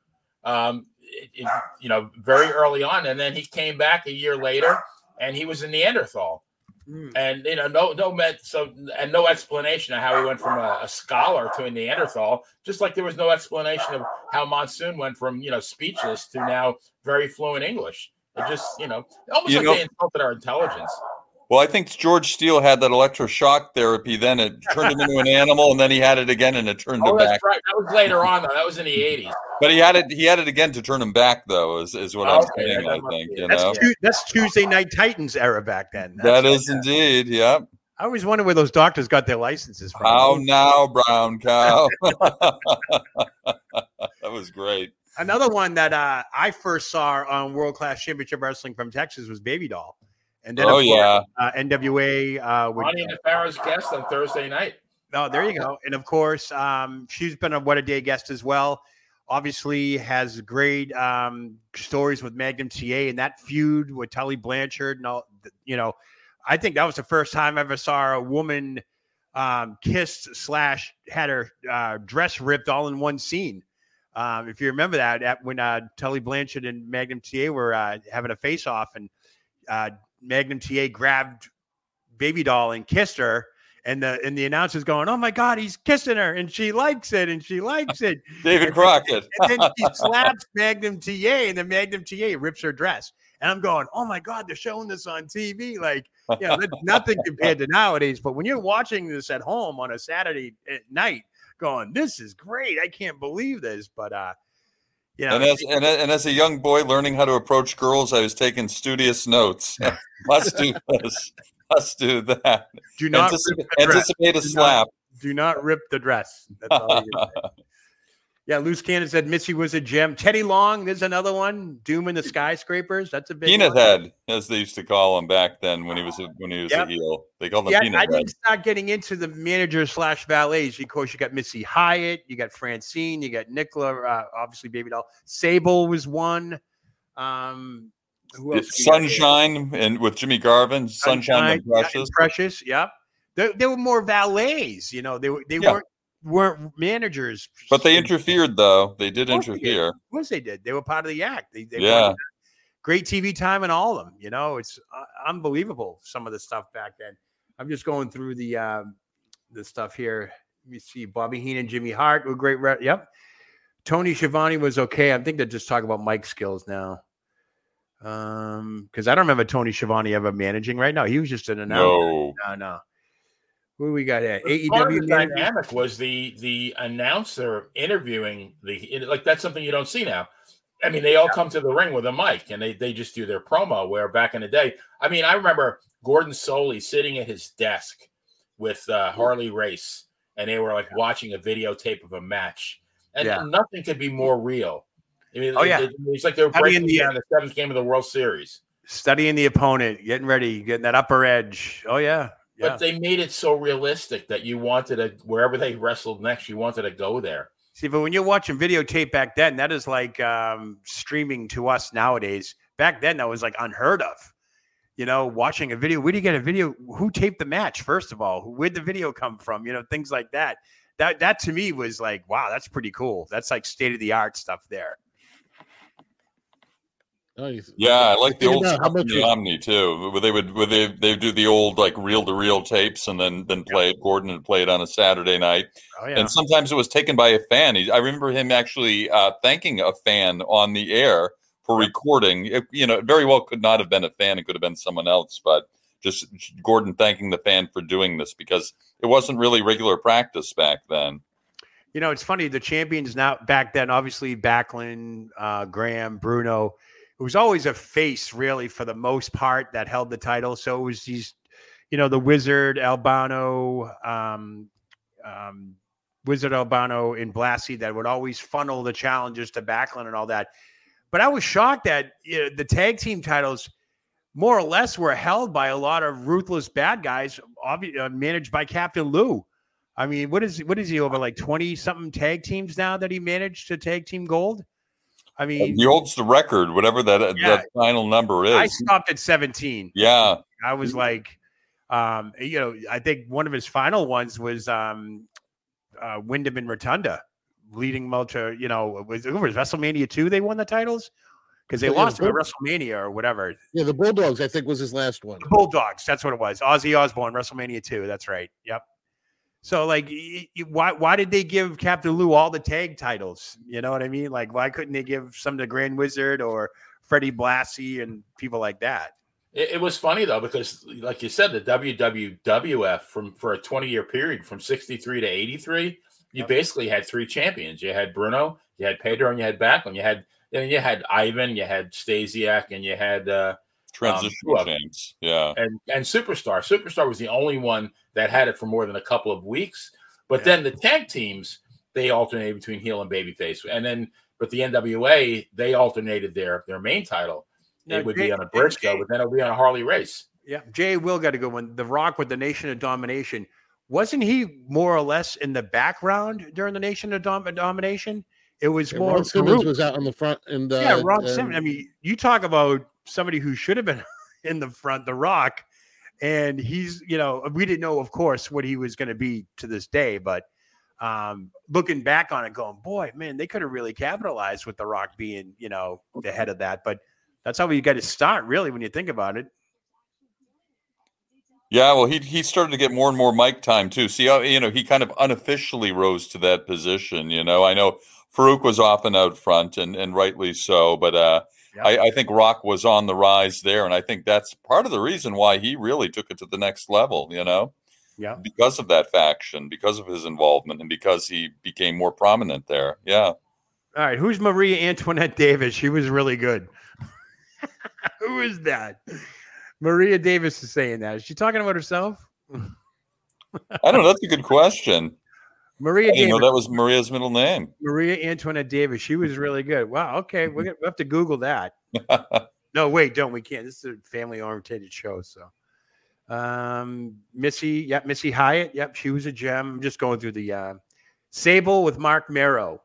Um, it, it, you know, very early on, and then he came back a year later, and he was a Neanderthal. Mm. And you know, no, no, met so and no explanation of how he went from a, a, scholar to a Neanderthal. Just like there was no explanation of how Monsoon went from you know speechless to now very fluent English. It just you know, almost you like know, they insulted our intelligence. Well, I think George Steele had that electroshock therapy. Then it turned him into an animal, and then he had it again, and it turned oh, him back. Right. That was later on, though. That was in the '80s. But he had it. He had it again to turn him back, though. Is, is what I'm saying. I think you that's know tu- that's Tuesday Night Titans era back then. That's that is indeed. Yep. I always wonder where those doctors got their licenses from. How now, brown cow? that was great. Another one that uh, I first saw on World Class Championship Wrestling from Texas was Baby Doll. And then, oh yeah, uh, NWA. Uh, with, Ronnie and Farrah's guest on Thursday night. Oh, there you go. And of course, um, she's been a What a Day guest as well. Obviously, has great um, stories with Magnum TA and that feud with Tully Blanchard and all. You know, I think that was the first time I ever saw a woman um, kissed slash had her uh, dress ripped all in one scene. Um, if you remember that, at, when uh, Tully Blanchard and Magnum TA were uh, having a face off, and uh, Magnum TA grabbed Baby Doll and kissed her. And the and the announcer's going, "Oh my God, he's kissing her, and she likes it, and she likes it." David Crockett. and then she slaps Magnum TA, and the Magnum TA rips her dress. And I'm going, "Oh my God, they're showing this on TV!" Like, you know, nothing compared to nowadays. But when you're watching this at home on a Saturday at night, going, "This is great! I can't believe this." But uh, yeah. And as and, and as a young boy learning how to approach girls, I was taking studious notes. Must do this. Must do that. Do not anticipate, anticipate a do slap. Not, do not rip the dress. That's all Yeah, Loose Cannon said Missy was a gem. Teddy Long, there's another one. Doom in the skyscrapers. That's a big peanut one. head, as they used to call him back then when he was a, when he was yep. a heel. They called him yeah, peanut I head. didn't start getting into the manager slash valets. Of course, you got Missy Hyatt, you got Francine, you got Nicola, uh, obviously Baby Doll. Sable was one. Um, who else Sunshine and with Jimmy Garvin, Sunshine, Sunshine and Precious. Yeah, and Precious, yep. They, they, were more valets, you know. They were they yeah. weren't weren't managers. But they interfered, though. They did interfere. They did. Of course, they did. They were part of the act. They, they yeah. Great TV time and all of them. You know, it's uh, unbelievable. Some of the stuff back then. I'm just going through the uh, the stuff here. Let me see. Bobby Heenan, Jimmy Hart were great. Re- yep. Tony Schiavone was okay. I think they're just talking about Mike skills now. Um, because I don't remember Tony Schiavone ever managing right now. He was just an announcer. No, no, no. Who we got at AEW Part of the dynamic was the the announcer interviewing the like that's something you don't see now. I mean, they all come to the ring with a mic and they they just do their promo. Where back in the day, I mean, I remember Gordon Solie sitting at his desk with uh, Harley Race, and they were like watching a videotape of a match, and yeah. nothing could be more real. I mean, oh yeah, it, it's like they're breaking the, down the seventh game of the World Series, studying the opponent, getting ready, getting that upper edge. Oh yeah, yeah. But they made it so realistic that you wanted to wherever they wrestled next, you wanted to go there. See, but when you're watching videotape back then, that is like um, streaming to us nowadays. Back then, that was like unheard of. You know, watching a video. Where do you get a video? Who taped the match? First of all, where'd the video come from? You know, things like that. That that to me was like, wow, that's pretty cool. That's like state of the art stuff there. Nice. Yeah, I like the old stuff Omni too. Where they would where they they do the old like reel to reel tapes and then then play it. Gordon and play it on a Saturday night. Oh, yeah. And sometimes it was taken by a fan. He, I remember him actually uh, thanking a fan on the air for recording. It, you know, it very well could not have been a fan. It could have been someone else, but just Gordon thanking the fan for doing this because it wasn't really regular practice back then. You know, it's funny. The champions now back then, obviously Backlund, uh, Graham, Bruno. It was always a face, really, for the most part, that held the title. So it was these, you know, the Wizard, Albano, um, um, Wizard Albano, and Blassie that would always funnel the challenges to Backlund and all that. But I was shocked that you know, the tag team titles more or less were held by a lot of ruthless bad guys, obviously uh, managed by Captain Lou. I mean, what is what is he over like twenty something tag teams now that he managed to tag team gold? I mean, he holds the record, whatever that yeah, that final number is. I stopped at seventeen. Yeah, I was like, um, you know, I think one of his final ones was um, uh, Windham and Rotunda, leading them to, you know, was, was WrestleMania two. They won the titles because they yeah, lost the him at WrestleMania or whatever. Yeah, the Bulldogs, I think, was his last one. The Bulldogs, that's what it was. Ozzy Osbourne, WrestleMania two. That's right. Yep. So, like, why why did they give Captain Lou all the tag titles? You know what I mean? Like, why couldn't they give some to Grand Wizard or Freddie Blassie and people like that? It, it, was funny though because, like you said, the WWF from for a twenty year period from sixty three to eighty three, you yep. basically had three champions. You had Bruno, you had Pedro, and you had Backlund. You had and you had Ivan, you had Stasiak, and you had uh, transitional um, champs. Yeah, and and Superstar. Superstar was the only one that had it for more than a couple of weeks. But yeah. then the tag teams they alternated between heel and babyface, and then but the NWA they alternated their their main title. Now, it would Jay, be on a bridge Brisco, but then it would be on a Harley Race. Yeah, Jay Will got a good one. The Rock with the Nation of Domination. Wasn't he more or less in the background during the Nation of Dom- Domination? It was yeah, more. Ron Simmons was out on the front, and uh, yeah, Ron Simmons. I mean, you talk about somebody who should have been in the front, The Rock, and he's you know we didn't know, of course, what he was going to be to this day, but um, looking back on it, going, boy, man, they could have really capitalized with The Rock being you know the head of that, but that's how you got to start, really, when you think about it. Yeah, well, he he started to get more and more mic time too. See, you know, he kind of unofficially rose to that position. You know, I know Farouk was often out front, and and rightly so. But uh, yep. I, I, think Rock was on the rise there, and I think that's part of the reason why he really took it to the next level. You know, yeah, because of that faction, because of his involvement, and because he became more prominent there. Yeah. All right, who's Maria Antoinette Davis? She was really good. Who is that? Maria Davis is saying that. Is she talking about herself? I don't know. That's a good question. Maria. You know that was Maria's middle name. Maria Antoinette Davis. She was really good. Wow. Okay, we're gonna have to Google that. no, wait, don't. We can't. This is a family oriented show. So, um, Missy. Yep, Missy Hyatt. Yep, she was a gem. I'm just going through the uh, Sable with Mark Mero.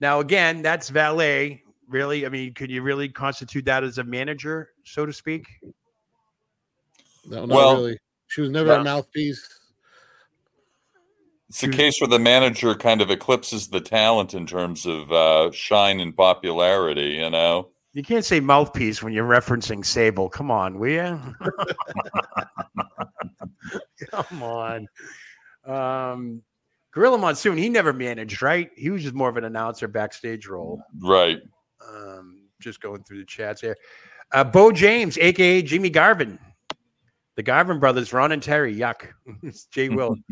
Now, again, that's valet. Really, I mean, could you really constitute that as a manager, so to speak? No, not well, really. She was never a mouthpiece it's a case where the manager kind of eclipses the talent in terms of uh, shine and popularity. You know, you can't say mouthpiece when you're referencing Sable. Come on, will you? Come on. Um, Gorilla Monsoon, he never managed, right? He was just more of an announcer backstage role. Right. Um, just going through the chats here. Uh, Bo James, aka Jimmy Garvin. The Garvin brothers, Ron and Terry. Yuck. it's Jay Will.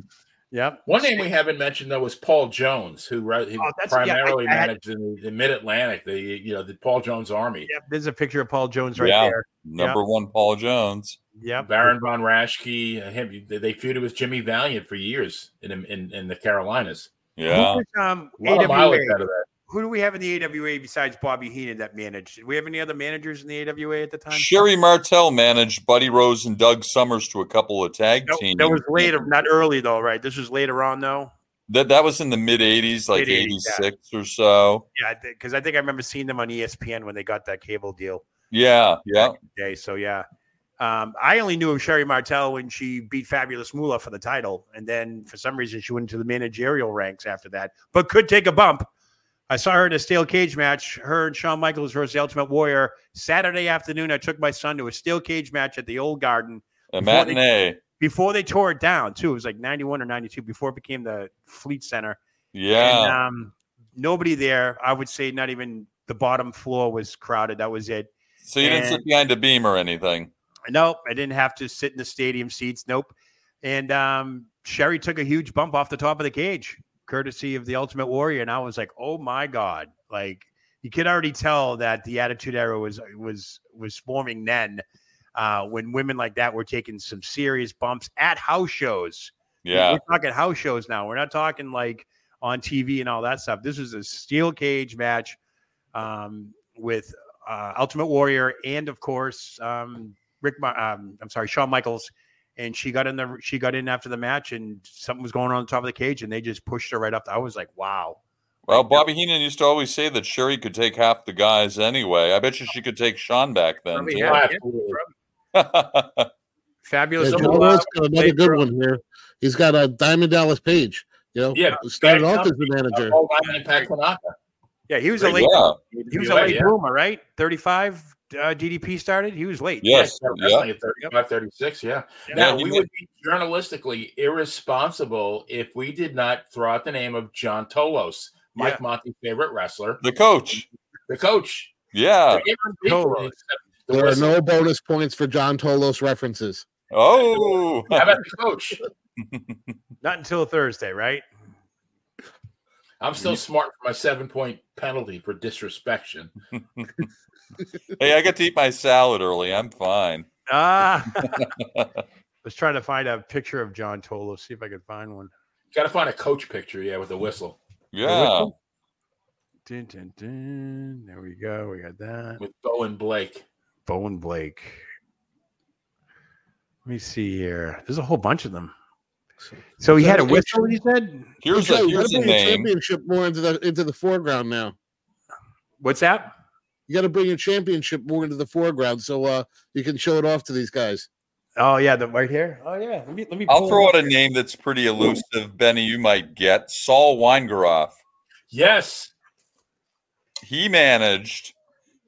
Yep. One name we haven't mentioned though was Paul Jones, who, who oh, primarily yeah, I, I managed had, in the Mid Atlantic, the you know the Paul Jones Army. Yep. There's a picture of Paul Jones right yeah, there. Number yep. one, Paul Jones. Yep. Baron von Raschke. Uh, him. They feuded with Jimmy Valiant for years in in, in the Carolinas. Yeah. um, a lot of mileage out of that who do we have in the AWA besides Bobby Heenan that managed? Did we have any other managers in the AWA at the time? Sherri Martel managed Buddy Rose and Doug Summers to a couple of tag no, teams. That was later, not early though, right? This was later on though. That that was in the mid '80s, like '86 yeah. or so. Yeah, because I think I remember seeing them on ESPN when they got that cable deal. Yeah, yeah. Okay, so yeah. Um, I only knew of Sherri Martel when she beat Fabulous Moolah for the title, and then for some reason she went into the managerial ranks after that, but could take a bump I saw her in a steel cage match. Her and Shawn Michaels versus the Ultimate Warrior Saturday afternoon. I took my son to a steel cage match at the Old Garden. A matinee. They, before they tore it down, too. It was like 91 or 92 before it became the Fleet Center. Yeah. And, um, nobody there. I would say not even the bottom floor was crowded. That was it. So you and, didn't sit behind a beam or anything? Nope, I didn't have to sit in the stadium seats. Nope. And um, Sherry took a huge bump off the top of the cage, courtesy of the Ultimate Warrior. And I was like, oh my God. Like you could already tell that the attitude era was was was forming then uh, when women like that were taking some serious bumps at house shows. Yeah. We're talking house shows now. We're not talking like on TV and all that stuff. This was a steel cage match um, with uh, Ultimate Warrior and of course um, Rick. Um, I'm sorry, Shawn Michaels. And she got in the she got in after the match, and something was going on, on the top of the cage, and they just pushed her right up. I was like, "Wow!" Well, Bobby Heenan used to always say that Sherry could take half the guys anyway. I bet you she could take Shawn back then. Probably, too. yeah, Fabulous. Yeah, Joe Rhodes got another good one here. He's got a Diamond Dallas Page. You know, Yeah, started off as the manager. Oh, Diamond Impact Yeah, he was a late. Yeah. He was a late yeah. bloomer, right? Thirty-five uh, DDP started. He was late. Yes. Yeah, Yeah. definitely at 35, 36, yeah. Yeah. Now, we did- would be journalistically irresponsible if we did not throw out the name of John Tolos, Mike Yeah. Monty's favorite wrestler, The coach. the coach. Yeah. The Tolos. except There are no bonus points for John Tolos references. Oh. How about the coach? Not until Thursday, right? I'm still smart for my seven point penalty for disrespecttion. hey, I got to eat my salad early. I'm fine. Ah. I was trying to find a picture of John Tolo. See if I could find one. Got to find a coach picture, yeah, with a whistle. Yeah. Dun, dun, dun. There we go. We got that. with Bowen Blake. Bowen Blake. Let me see here. There's a whole bunch of them. So he had a whistle. He said, Here's Joe, a you here's gotta a name. championship more into the into the foreground now. "What's that?" You got to bring your championship more into the foreground so uh, you can show it off to these guys. Oh yeah, the right here. Oh yeah. Let me let me. I'll throw out up. a name that's pretty elusive, Benny. You might get Saul Weingeroff. Yes, He managed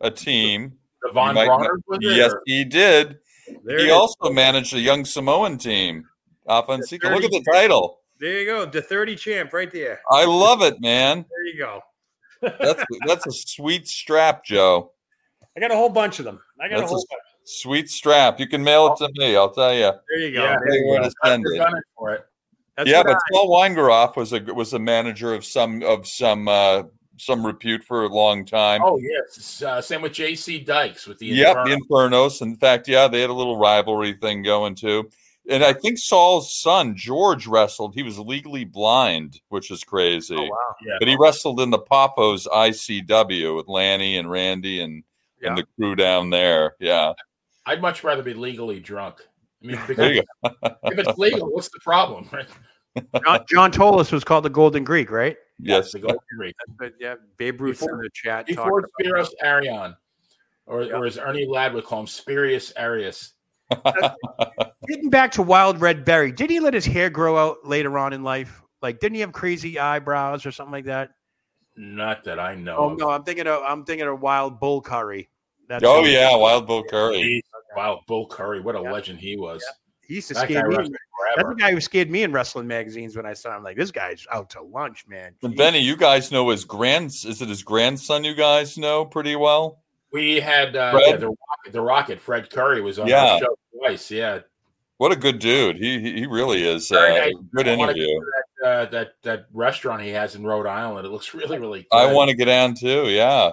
a team. the You Von might Bronner know- was it, Yes, or- he did. There he it is. also managed a young Samoan team. Offensiva. Look at the title. There you go. The 30 champ right there. I love it, man. There you go. That's that's a sweet strap, Joe. I got a whole bunch of them. I got That's a a whole bunch. sweet strap. You can mail it to me. I'll tell you. There you go. Yeah, There you go. send We're it. for it. That's yeah, but I- Saul Weingeroff was a was a manager of some of some uh, some repute for a long time. Oh yes, uh, same with J.C. Dykes with the Yep, Inferno. Infernos. In fact, yeah, they had a little rivalry thing going too. And I think Saul's son George wrestled. He was legally blind, which is crazy. Oh, wow. Yeah. But he wrestled in the Poffo's ICW with Lanny and Randy and, and the crew down there. Yeah. I'd much rather be legally drunk. I mean, There because you go. if it's legal, what's the problem? Right? John, John Tolos was called the Golden Greek, right? Yes. The Golden Greek. But yeah, Babe Ruth Before- in the chat. Before Spiros Arion, or, or as Ernie Ladd would call him, Spurious Arius. Getting back to Wild Red Berry, did he let his hair grow out later on in life? Like, didn't he have crazy eyebrows or something like that? Not that I know. Oh of. no, I'm thinking of I'm thinking of Wild Bull Curry. That's Oh who- yeah, Wild Bull Curry. Jeez, Wow, Bull Curry, what a Yeah. legend he was. He used to That scare me. wrestled That's the guy who scared me in wrestling magazines when I saw him. Like this guy's out to lunch, man. And Benny, you guys know his grand is it his grandson you guys know pretty well? We had uh, yeah, the Rocket, the Rocket. Fred Curry was on Yeah. our show twice. Yeah, What a good dude. He he he really is. Uh, nice. good interview. That, uh, that that restaurant he has in Rhode Island. It looks really really. Good. I want to get down too. Yeah.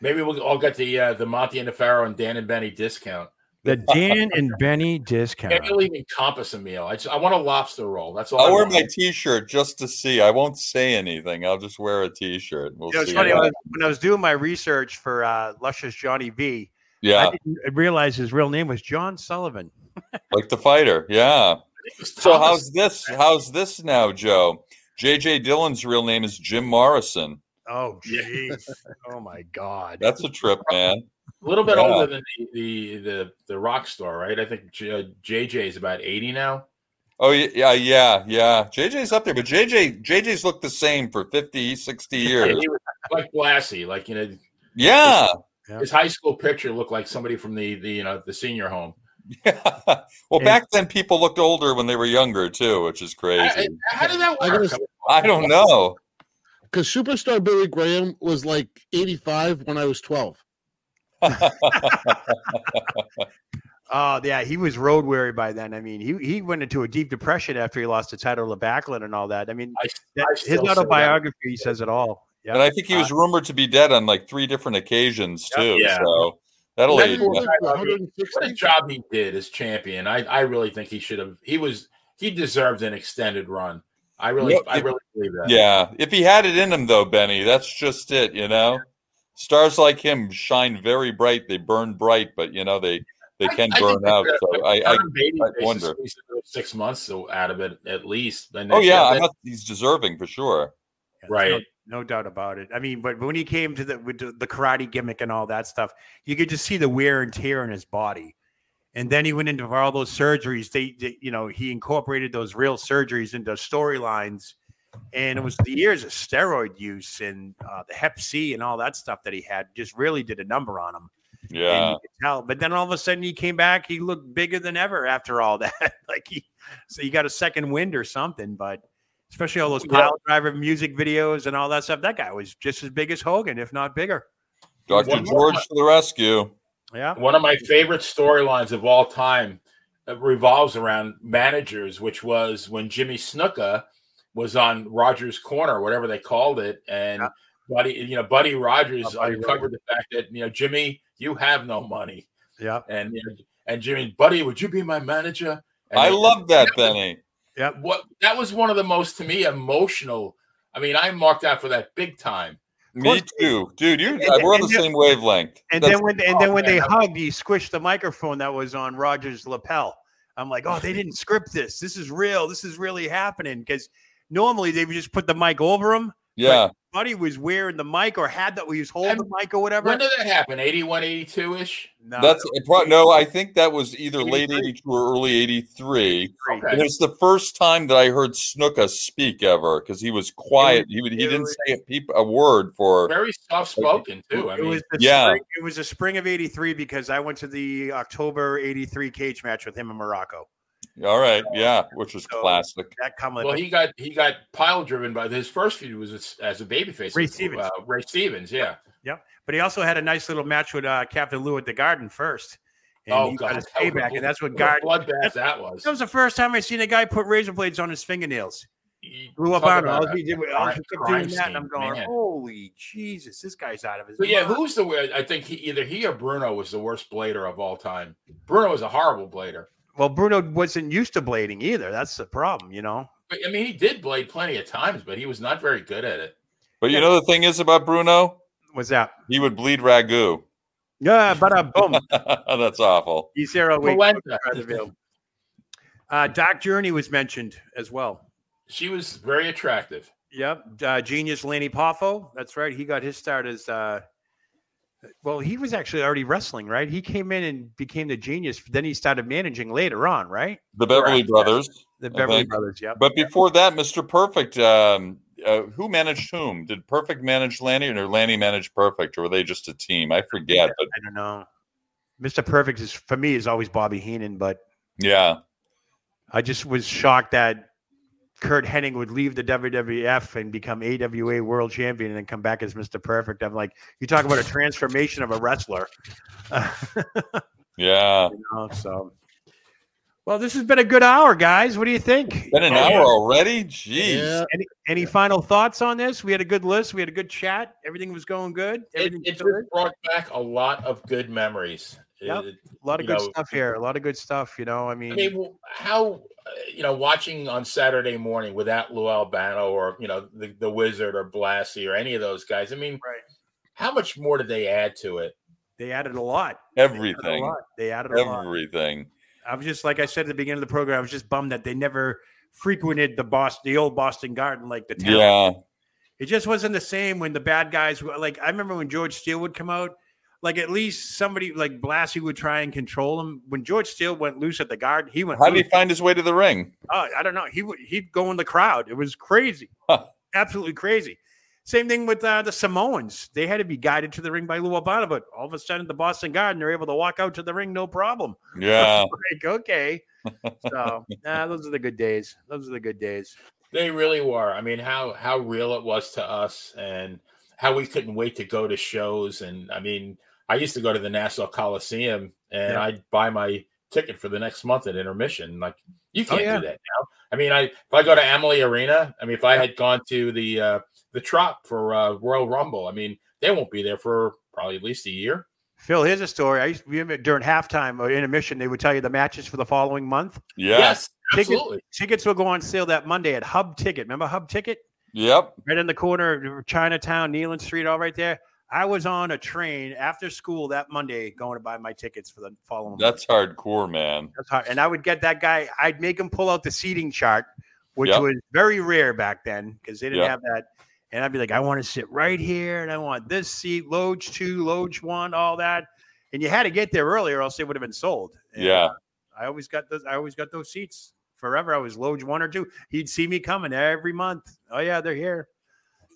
Maybe we'll all get the uh, the Monty and the Pharaoh and Dan and Benny discount. the Dan and Benny discount. Can't really even compass a meal. I just I want a lobster roll. That's all. I'll I wear want. my T-shirt just to see. I won't say anything. I'll just wear a T-shirt. We'll You know, it's funny when I, when I was doing my research for uh, Luscious Johnny V. Yeah, I didn't realize his real name was John Sullivan. like the fighter. Yeah. So how's this? How's this now, Joe? JJ Dillon's real name is Jim Morrison. Oh, Yeah. jeez. oh my God. That's a trip, man. a little bit Yeah. older than the, the the the rock star, right? I think JJ uh, is about eighty now. Oh yeah, yeah, yeah, yeah. JJ's up there, but JJ JJ's looked the same for 50, 60 years. he was like Blassie, like you know, Yeah. Yeah. his high school picture looked like somebody from the the you know the senior home. well, And- back then people looked older when they were younger too, which is crazy. I- how did that work? gotta- I don't know. Because superstar Billy Graham was like 85 when I was 12. Oh yeah, he was road weary by then. I mean, he he went into a deep depression after he lost the title to Backlund and all that. I mean, I, that, I his autobiography says it all. Yeah, and I think he was uh, rumored to be dead on like three different occasions too. Yeah. So that'll age. What a job he did as champion. I I really think he should have. He was he deserved an extended run. I really, I really believe that. Yeah, if he had it in him, though, Benny, that's just it. You know, stars like him shine very bright. They burn bright, but you know they they can I, burn I out. So I, I, I wonder six months out of it at least. oh yeah, not, he's deserving for sure. Right. No, doubt about it. I mean, but when he came to the with the karate gimmick and all that stuff, you could just see the wear and tear in his body. And then he went into all those surgeries. They, they you know, he incorporated those real surgeries into storylines. And it was the years of steroid use and uh, the Hep C and all that stuff that he had just really did a number on him. Yeah. Tell. But then all of a sudden he came back. He looked bigger than ever after all that. like he, so he got a second wind or something. But especially all those pile driver music videos and all that stuff. That guy was just as big as Hogan, if not bigger. Dr. George to the rescue. Yeah. One of my favorite storylines of all time uh, revolves around managers, which was when Jimmy Snuka was on Rogers Corner, whatever they called it, and yeah. Buddy, you know, Buddy Rogers oh, Buddy uncovered Rogers. the fact that you know Jimmy, you have no money. Yeah. And you know, and Jimmy, Buddy, would you be my manager? And I love that, Benny. Yeah. What that was one of the most to me emotional. I mean, I marked out for that big time. Me too, dude. You, and, we're on the same wavelength. And That's, then when and then when oh, they hugged, he squished the microphone that was on Rogers' lapel. I'm like, oh, they didn't script this. This is real. This is really happening. Because normally they would just put the mic over him. Yeah. Buddy was wearing the mic or had that he was holding and the mic or whatever. When did that happen? 81, 82 ish? No, That's no. no, I think that was either 83? late 82 or early 83. Okay. And it's the first time that I heard Snuka speak ever because he was quiet. Was, he, would, he didn't was, say a, peep, a word for very soft spoken too. I mean, it was yeah, spring, it was the spring of 83 because I went to the October 83 cage match with him in Muraco. All right, yeah, which was so classic. That come well, he got he got pile driven by his first feud was as, as a babyface. Ray Stevens, uh, Ray Stevens, yeah, yep. But he also had a nice little match with uh, Captain Lou at the Garden first. And oh, he God. got his payback, and that's what Garden. Bloodbath that was. That was the first time I seen a guy put razor blades on his fingernails. He blew up on all he did. All he kept doing that, and I'm going, man. "Holy Jesus, this guy's out of his." But yeah, who's the? I think he, either he or Bruno was the worst blader of all time. Bruno was a horrible blader. Well, Bruno wasn't used to blading either. That's the problem, you know. But, I mean, he did blade plenty of times, but he was not very good at it. But you know the thing is about Bruno? What's that? He would bleed ragu. Yeah, but uh, boom. That's awful. He's here all week. Uh, Dark Journey was mentioned as well. She was very attractive. Yep. Uh, genius Lanny Poffo. That's right. He got his start as uh, well, he was actually already wrestling, right? He came in and became the genius. Then he started managing later on, right? The Beverly. Brothers. The Beverly Brothers, yeah. But before that, Mr. Perfect, um, uh, who managed whom? Did Perfect manage Lanny or Lanny manage Perfect, or were they just a team? I forget. But I don't know. Mr. Perfect is for me is always Bobby Heenan, but yeah, I just was shocked that Curt Hennig would leave the WWF and become AWA World Champion and then come back as Mr. Perfect. I'm like, you talk about a transformation of a wrestler. yeah. You know, so, well, this has been a good hour, guys. What do you think? Been an oh, hour already? Jeez. Yeah. Any, any final thoughts on this? We had a good list. We had a good chat. Everything was going good. Everything it, it just brought back a lot of good memories. Yep. It, a lot of good know, stuff here. A lot of good stuff. You know, I mean, I mean, how uh, you know, watching on Saturday morning without Lou Albano or you know the, the Wizard or Blassie or any of those guys. I mean, right. how much more did they add to it? They added a lot. Everything. They added, a lot. Everything. I was just like I said at the beginning of the program. I was just bummed that they never frequented the Boston, the old Boston Garden, like the town. Yeah. It just wasn't the same when the bad guys were like. I remember when George Steele would come out like at least somebody like Blassie would try and control him. When George Steele went loose at the guard, he went. How did he find his way to the ring? Oh, I don't know. He would he'd go in the crowd. It was crazy, huh. absolutely crazy. Same thing with uh, the Samoans. They had to be guided to the ring by Lou Albano, but all of a sudden the Boston Garden, they're able to walk out to the ring no problem. Yeah. like, okay. So nah, those are the good days. Those are the good days. They really were. I mean, how how real it was to us and how we couldn't wait to go to shows. And I mean, I used to go to the Nassau Coliseum and yeah. I'd buy my ticket for the next month at intermission. Like you oh, can't oh, yeah. do that now. I mean, I if I go to Amalie Arena, I mean, if I had gone to the uh, the Trop for uh, Royal Rumble, I mean, they won't be there for probably at least a year. Phil, here's a story. I used to be during halftime or intermission. They would tell you the matches for the following month. Yeah. Yes, absolutely. Tickets, tickets will go on sale that Monday at Hub Ticket. Remember Hub Ticket? Yep. Right in the corner of Chinatown, Kneeland Street, all right there. I was on a train after school that Monday going to buy my tickets for the following. That's month. hardcore, man. That's hard. And I would get that guy. I'd make him pull out the seating chart, which yep. was very rare back then because they didn't yep. have that. And I'd be like, I want to sit right here, and I want this seat, Loge two, Loge one, all that. And you had to get there earlier, or else they would have been sold. And yeah. I always got those. I always got those seats forever. I was Loge one or two. He'd see me coming every month. Oh yeah, they're here.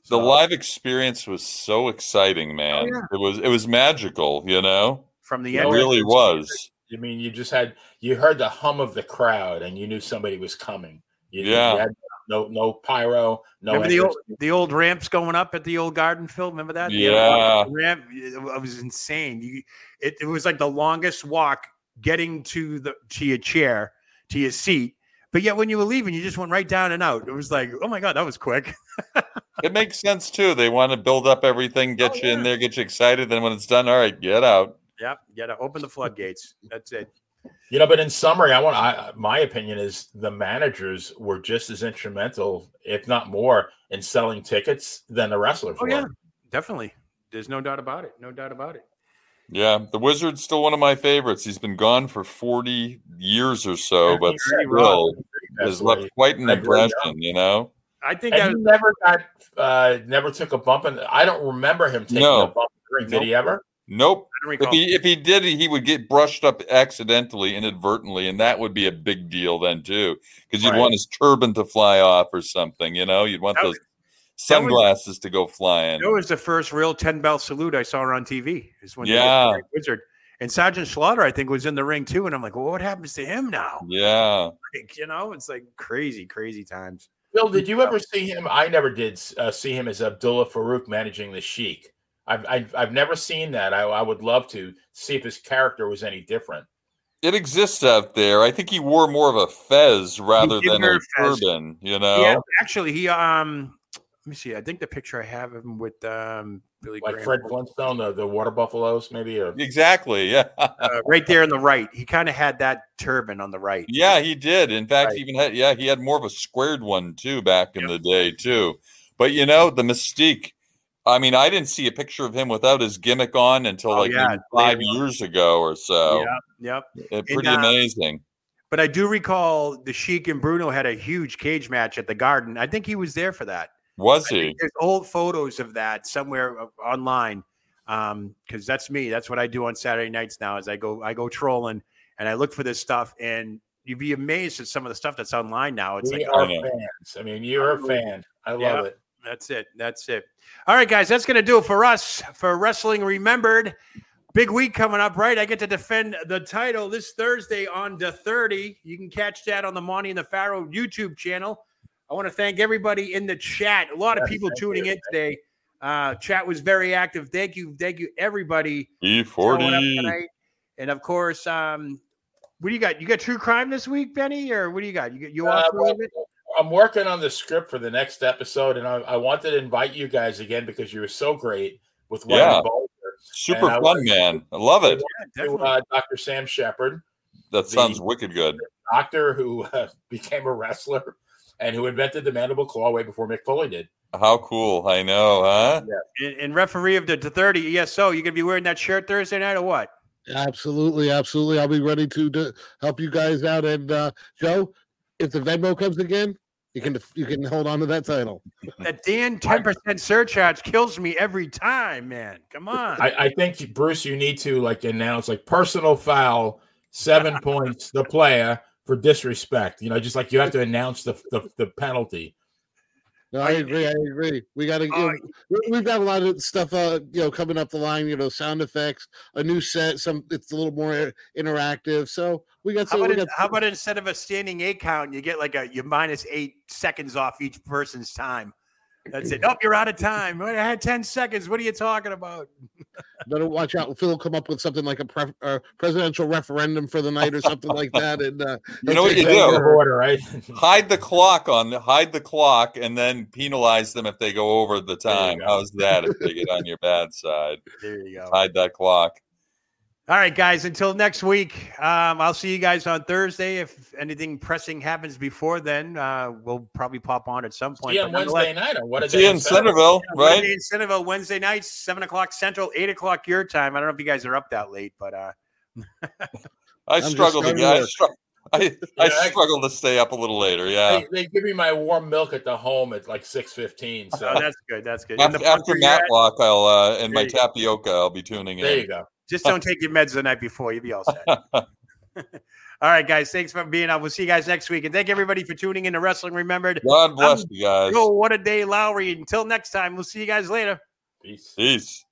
So, the live experience was so exciting, oh, man. Oh, yeah. It was it was magical, you know. From the end, it really was. I mean, you just had you heard the hum of the crowd, and you knew somebody was coming. You, yeah. You no no pyro. No. Remember the old the old ramps going up at the old garden field. Remember that? Yeah. ramp. It was insane. You, it, it was like the longest walk getting to the to your chair to your seat but yet, when you were leaving, you just went right down and out. It was like, oh my god, that was quick. it makes sense too. They want to build up everything, get oh, you yeah. in there, get you excited. Then when it's done, all right, get out. Yep, get out. Open the floodgates. That's it. You know, but in summary, I want I, my opinion is the managers were just as instrumental, if not more, in selling tickets than the wrestlers. Oh were. yeah, definitely. There's no doubt about it. No doubt about it. Yeah, the Wizard's still one of my favorites. He's been gone for 40 years or so, but still has left quite an impression, you know? I think I never got, uh, never took a bump. And I don't remember him taking no. a bump Did nope. he ever? Nope. If he if he did, he would get brushed up accidentally, inadvertently, and that would be a big deal then too, because you'd right. want his turban to fly off or something. You know, you'd want that those sunglasses was, to go flying. That was the first real ten bell salute I saw on TV. Is when yeah, Wizard and Sergeant Slaughter, I think, was in the ring too. And I'm like, well, what happens to him now? Yeah, like, you know, it's like crazy, crazy times. Bill, did you ever see him? I never did uh, see him as Abdullah Farouk managing the Sheik. I've, I've, I've never seen that. I, I would love to see if his character was any different. It exists out there. I think he wore more of a fez rather than a turban. You know, yeah. Actually, he um me see. I think the picture I have of him with um, Billy like Graham. Fred Flintstone, the, the water buffaloes, maybe. Or... Exactly. Yeah. uh, right there on the right, he kind of had that turban on the right. Yeah, he did. In fact, right. even had yeah, he had more of a squared one too back in yep. the day too. But you know, the mystique. I mean, I didn't see a picture of him without his gimmick on until oh, like yeah, five years ago or so. Yep. Yep. pretty and, uh, amazing. But I do recall the Sheik and Bruno had a huge cage match at the Garden. I think he was there for that. Was he? There's old photos of that somewhere uh, online. Um, because that's me. That's what I do on Saturday nights now. Is I go I go trolling and I look for this stuff, and you'd be amazed at some of the stuff that's online now. It's we like are oh, fans. I mean, you're a fan. I love yeah, it. That's it. That's it. All right, guys, that's gonna do it for us for Wrestling Remembered. Big week coming up, right? I get to defend the title this Thursday on the 30. You can catch that on the Monty and the Pharaoh YouTube channel. I want to thank everybody in the chat. A lot of people tuning in today. Uh, chat was very active. Thank you, thank you, everybody. E40. And of course, um, what do you got? You got true crime this week, Benny, or what do you got? You you off uh, I'm working on the script for the next episode, and I, I wanted to invite you guys again because you were so great with one. yeah. Super fun, man. I love it. Yeah, to, uh, Dr. Sam Sheppard. That sounds wicked good. Doctor who uh, became a wrestler and who invented the mandible claw way before Mick Foley did. How cool! I know, huh? Yeah. And, and referee of the, the 30 ESO, you gonna be wearing that shirt Thursday night or what? Absolutely, absolutely. I'll be ready to, to help you guys out. And uh, Joe, if the Venmo comes again, you can you can hold on to that title. That Dan ten percent surcharge kills me every time, man. Come on. I, I think Bruce, you need to like announce like personal foul, seven points the player, for disrespect. You know, just like you have to announce the the, the penalty. No, I agree. I agree. We got to. Uh, we've got a lot of stuff, uh, you know, coming up the line. You know, sound effects, a new set. Some it's a little more interactive. So we got. Some, how, about, got how about instead of a standing eight count, you get like a you minus eight seconds off each person's time. That's it. Oh, you're out of time. I had 10 seconds. What are you talking about? Better watch out. Phil will come up with something like a pre- uh, presidential referendum for the night or something like that. And uh, you know what you do? Order, right? hide the clock on hide the clock and then penalize them if they go over the time. How's that if they get on your bad side? There you go. Hide that clock. All right, guys. Until next week, um, I'll see you guys on Thursday. If anything pressing happens before then, uh, we'll probably pop on at some point. See on Wednesday night, or what is See in Centerville, right? Wednesday in Centerville, Wednesday nights, seven o'clock Central, eight o'clock your time. I don't know if you guys are up that late, but uh, I struggle to get. I, str- I, yeah, I struggle to stay up a little later. Yeah, they, they, give me my warm milk at the home at like six fifteen. So oh, that's good. That's good. After, after Matlock, I'll uh, and my tapioca, I'll be tuning in. There you go. Just uh, don't take your meds the night before. You'll be all set. all right, guys. Thanks for being on. We'll see you guys next week. And thank everybody for tuning in to Wrestling Remembered. God bless I'm, you guys. Oh, what a day, Lowry. Until next time, we'll see you guys later. Peace. Peace.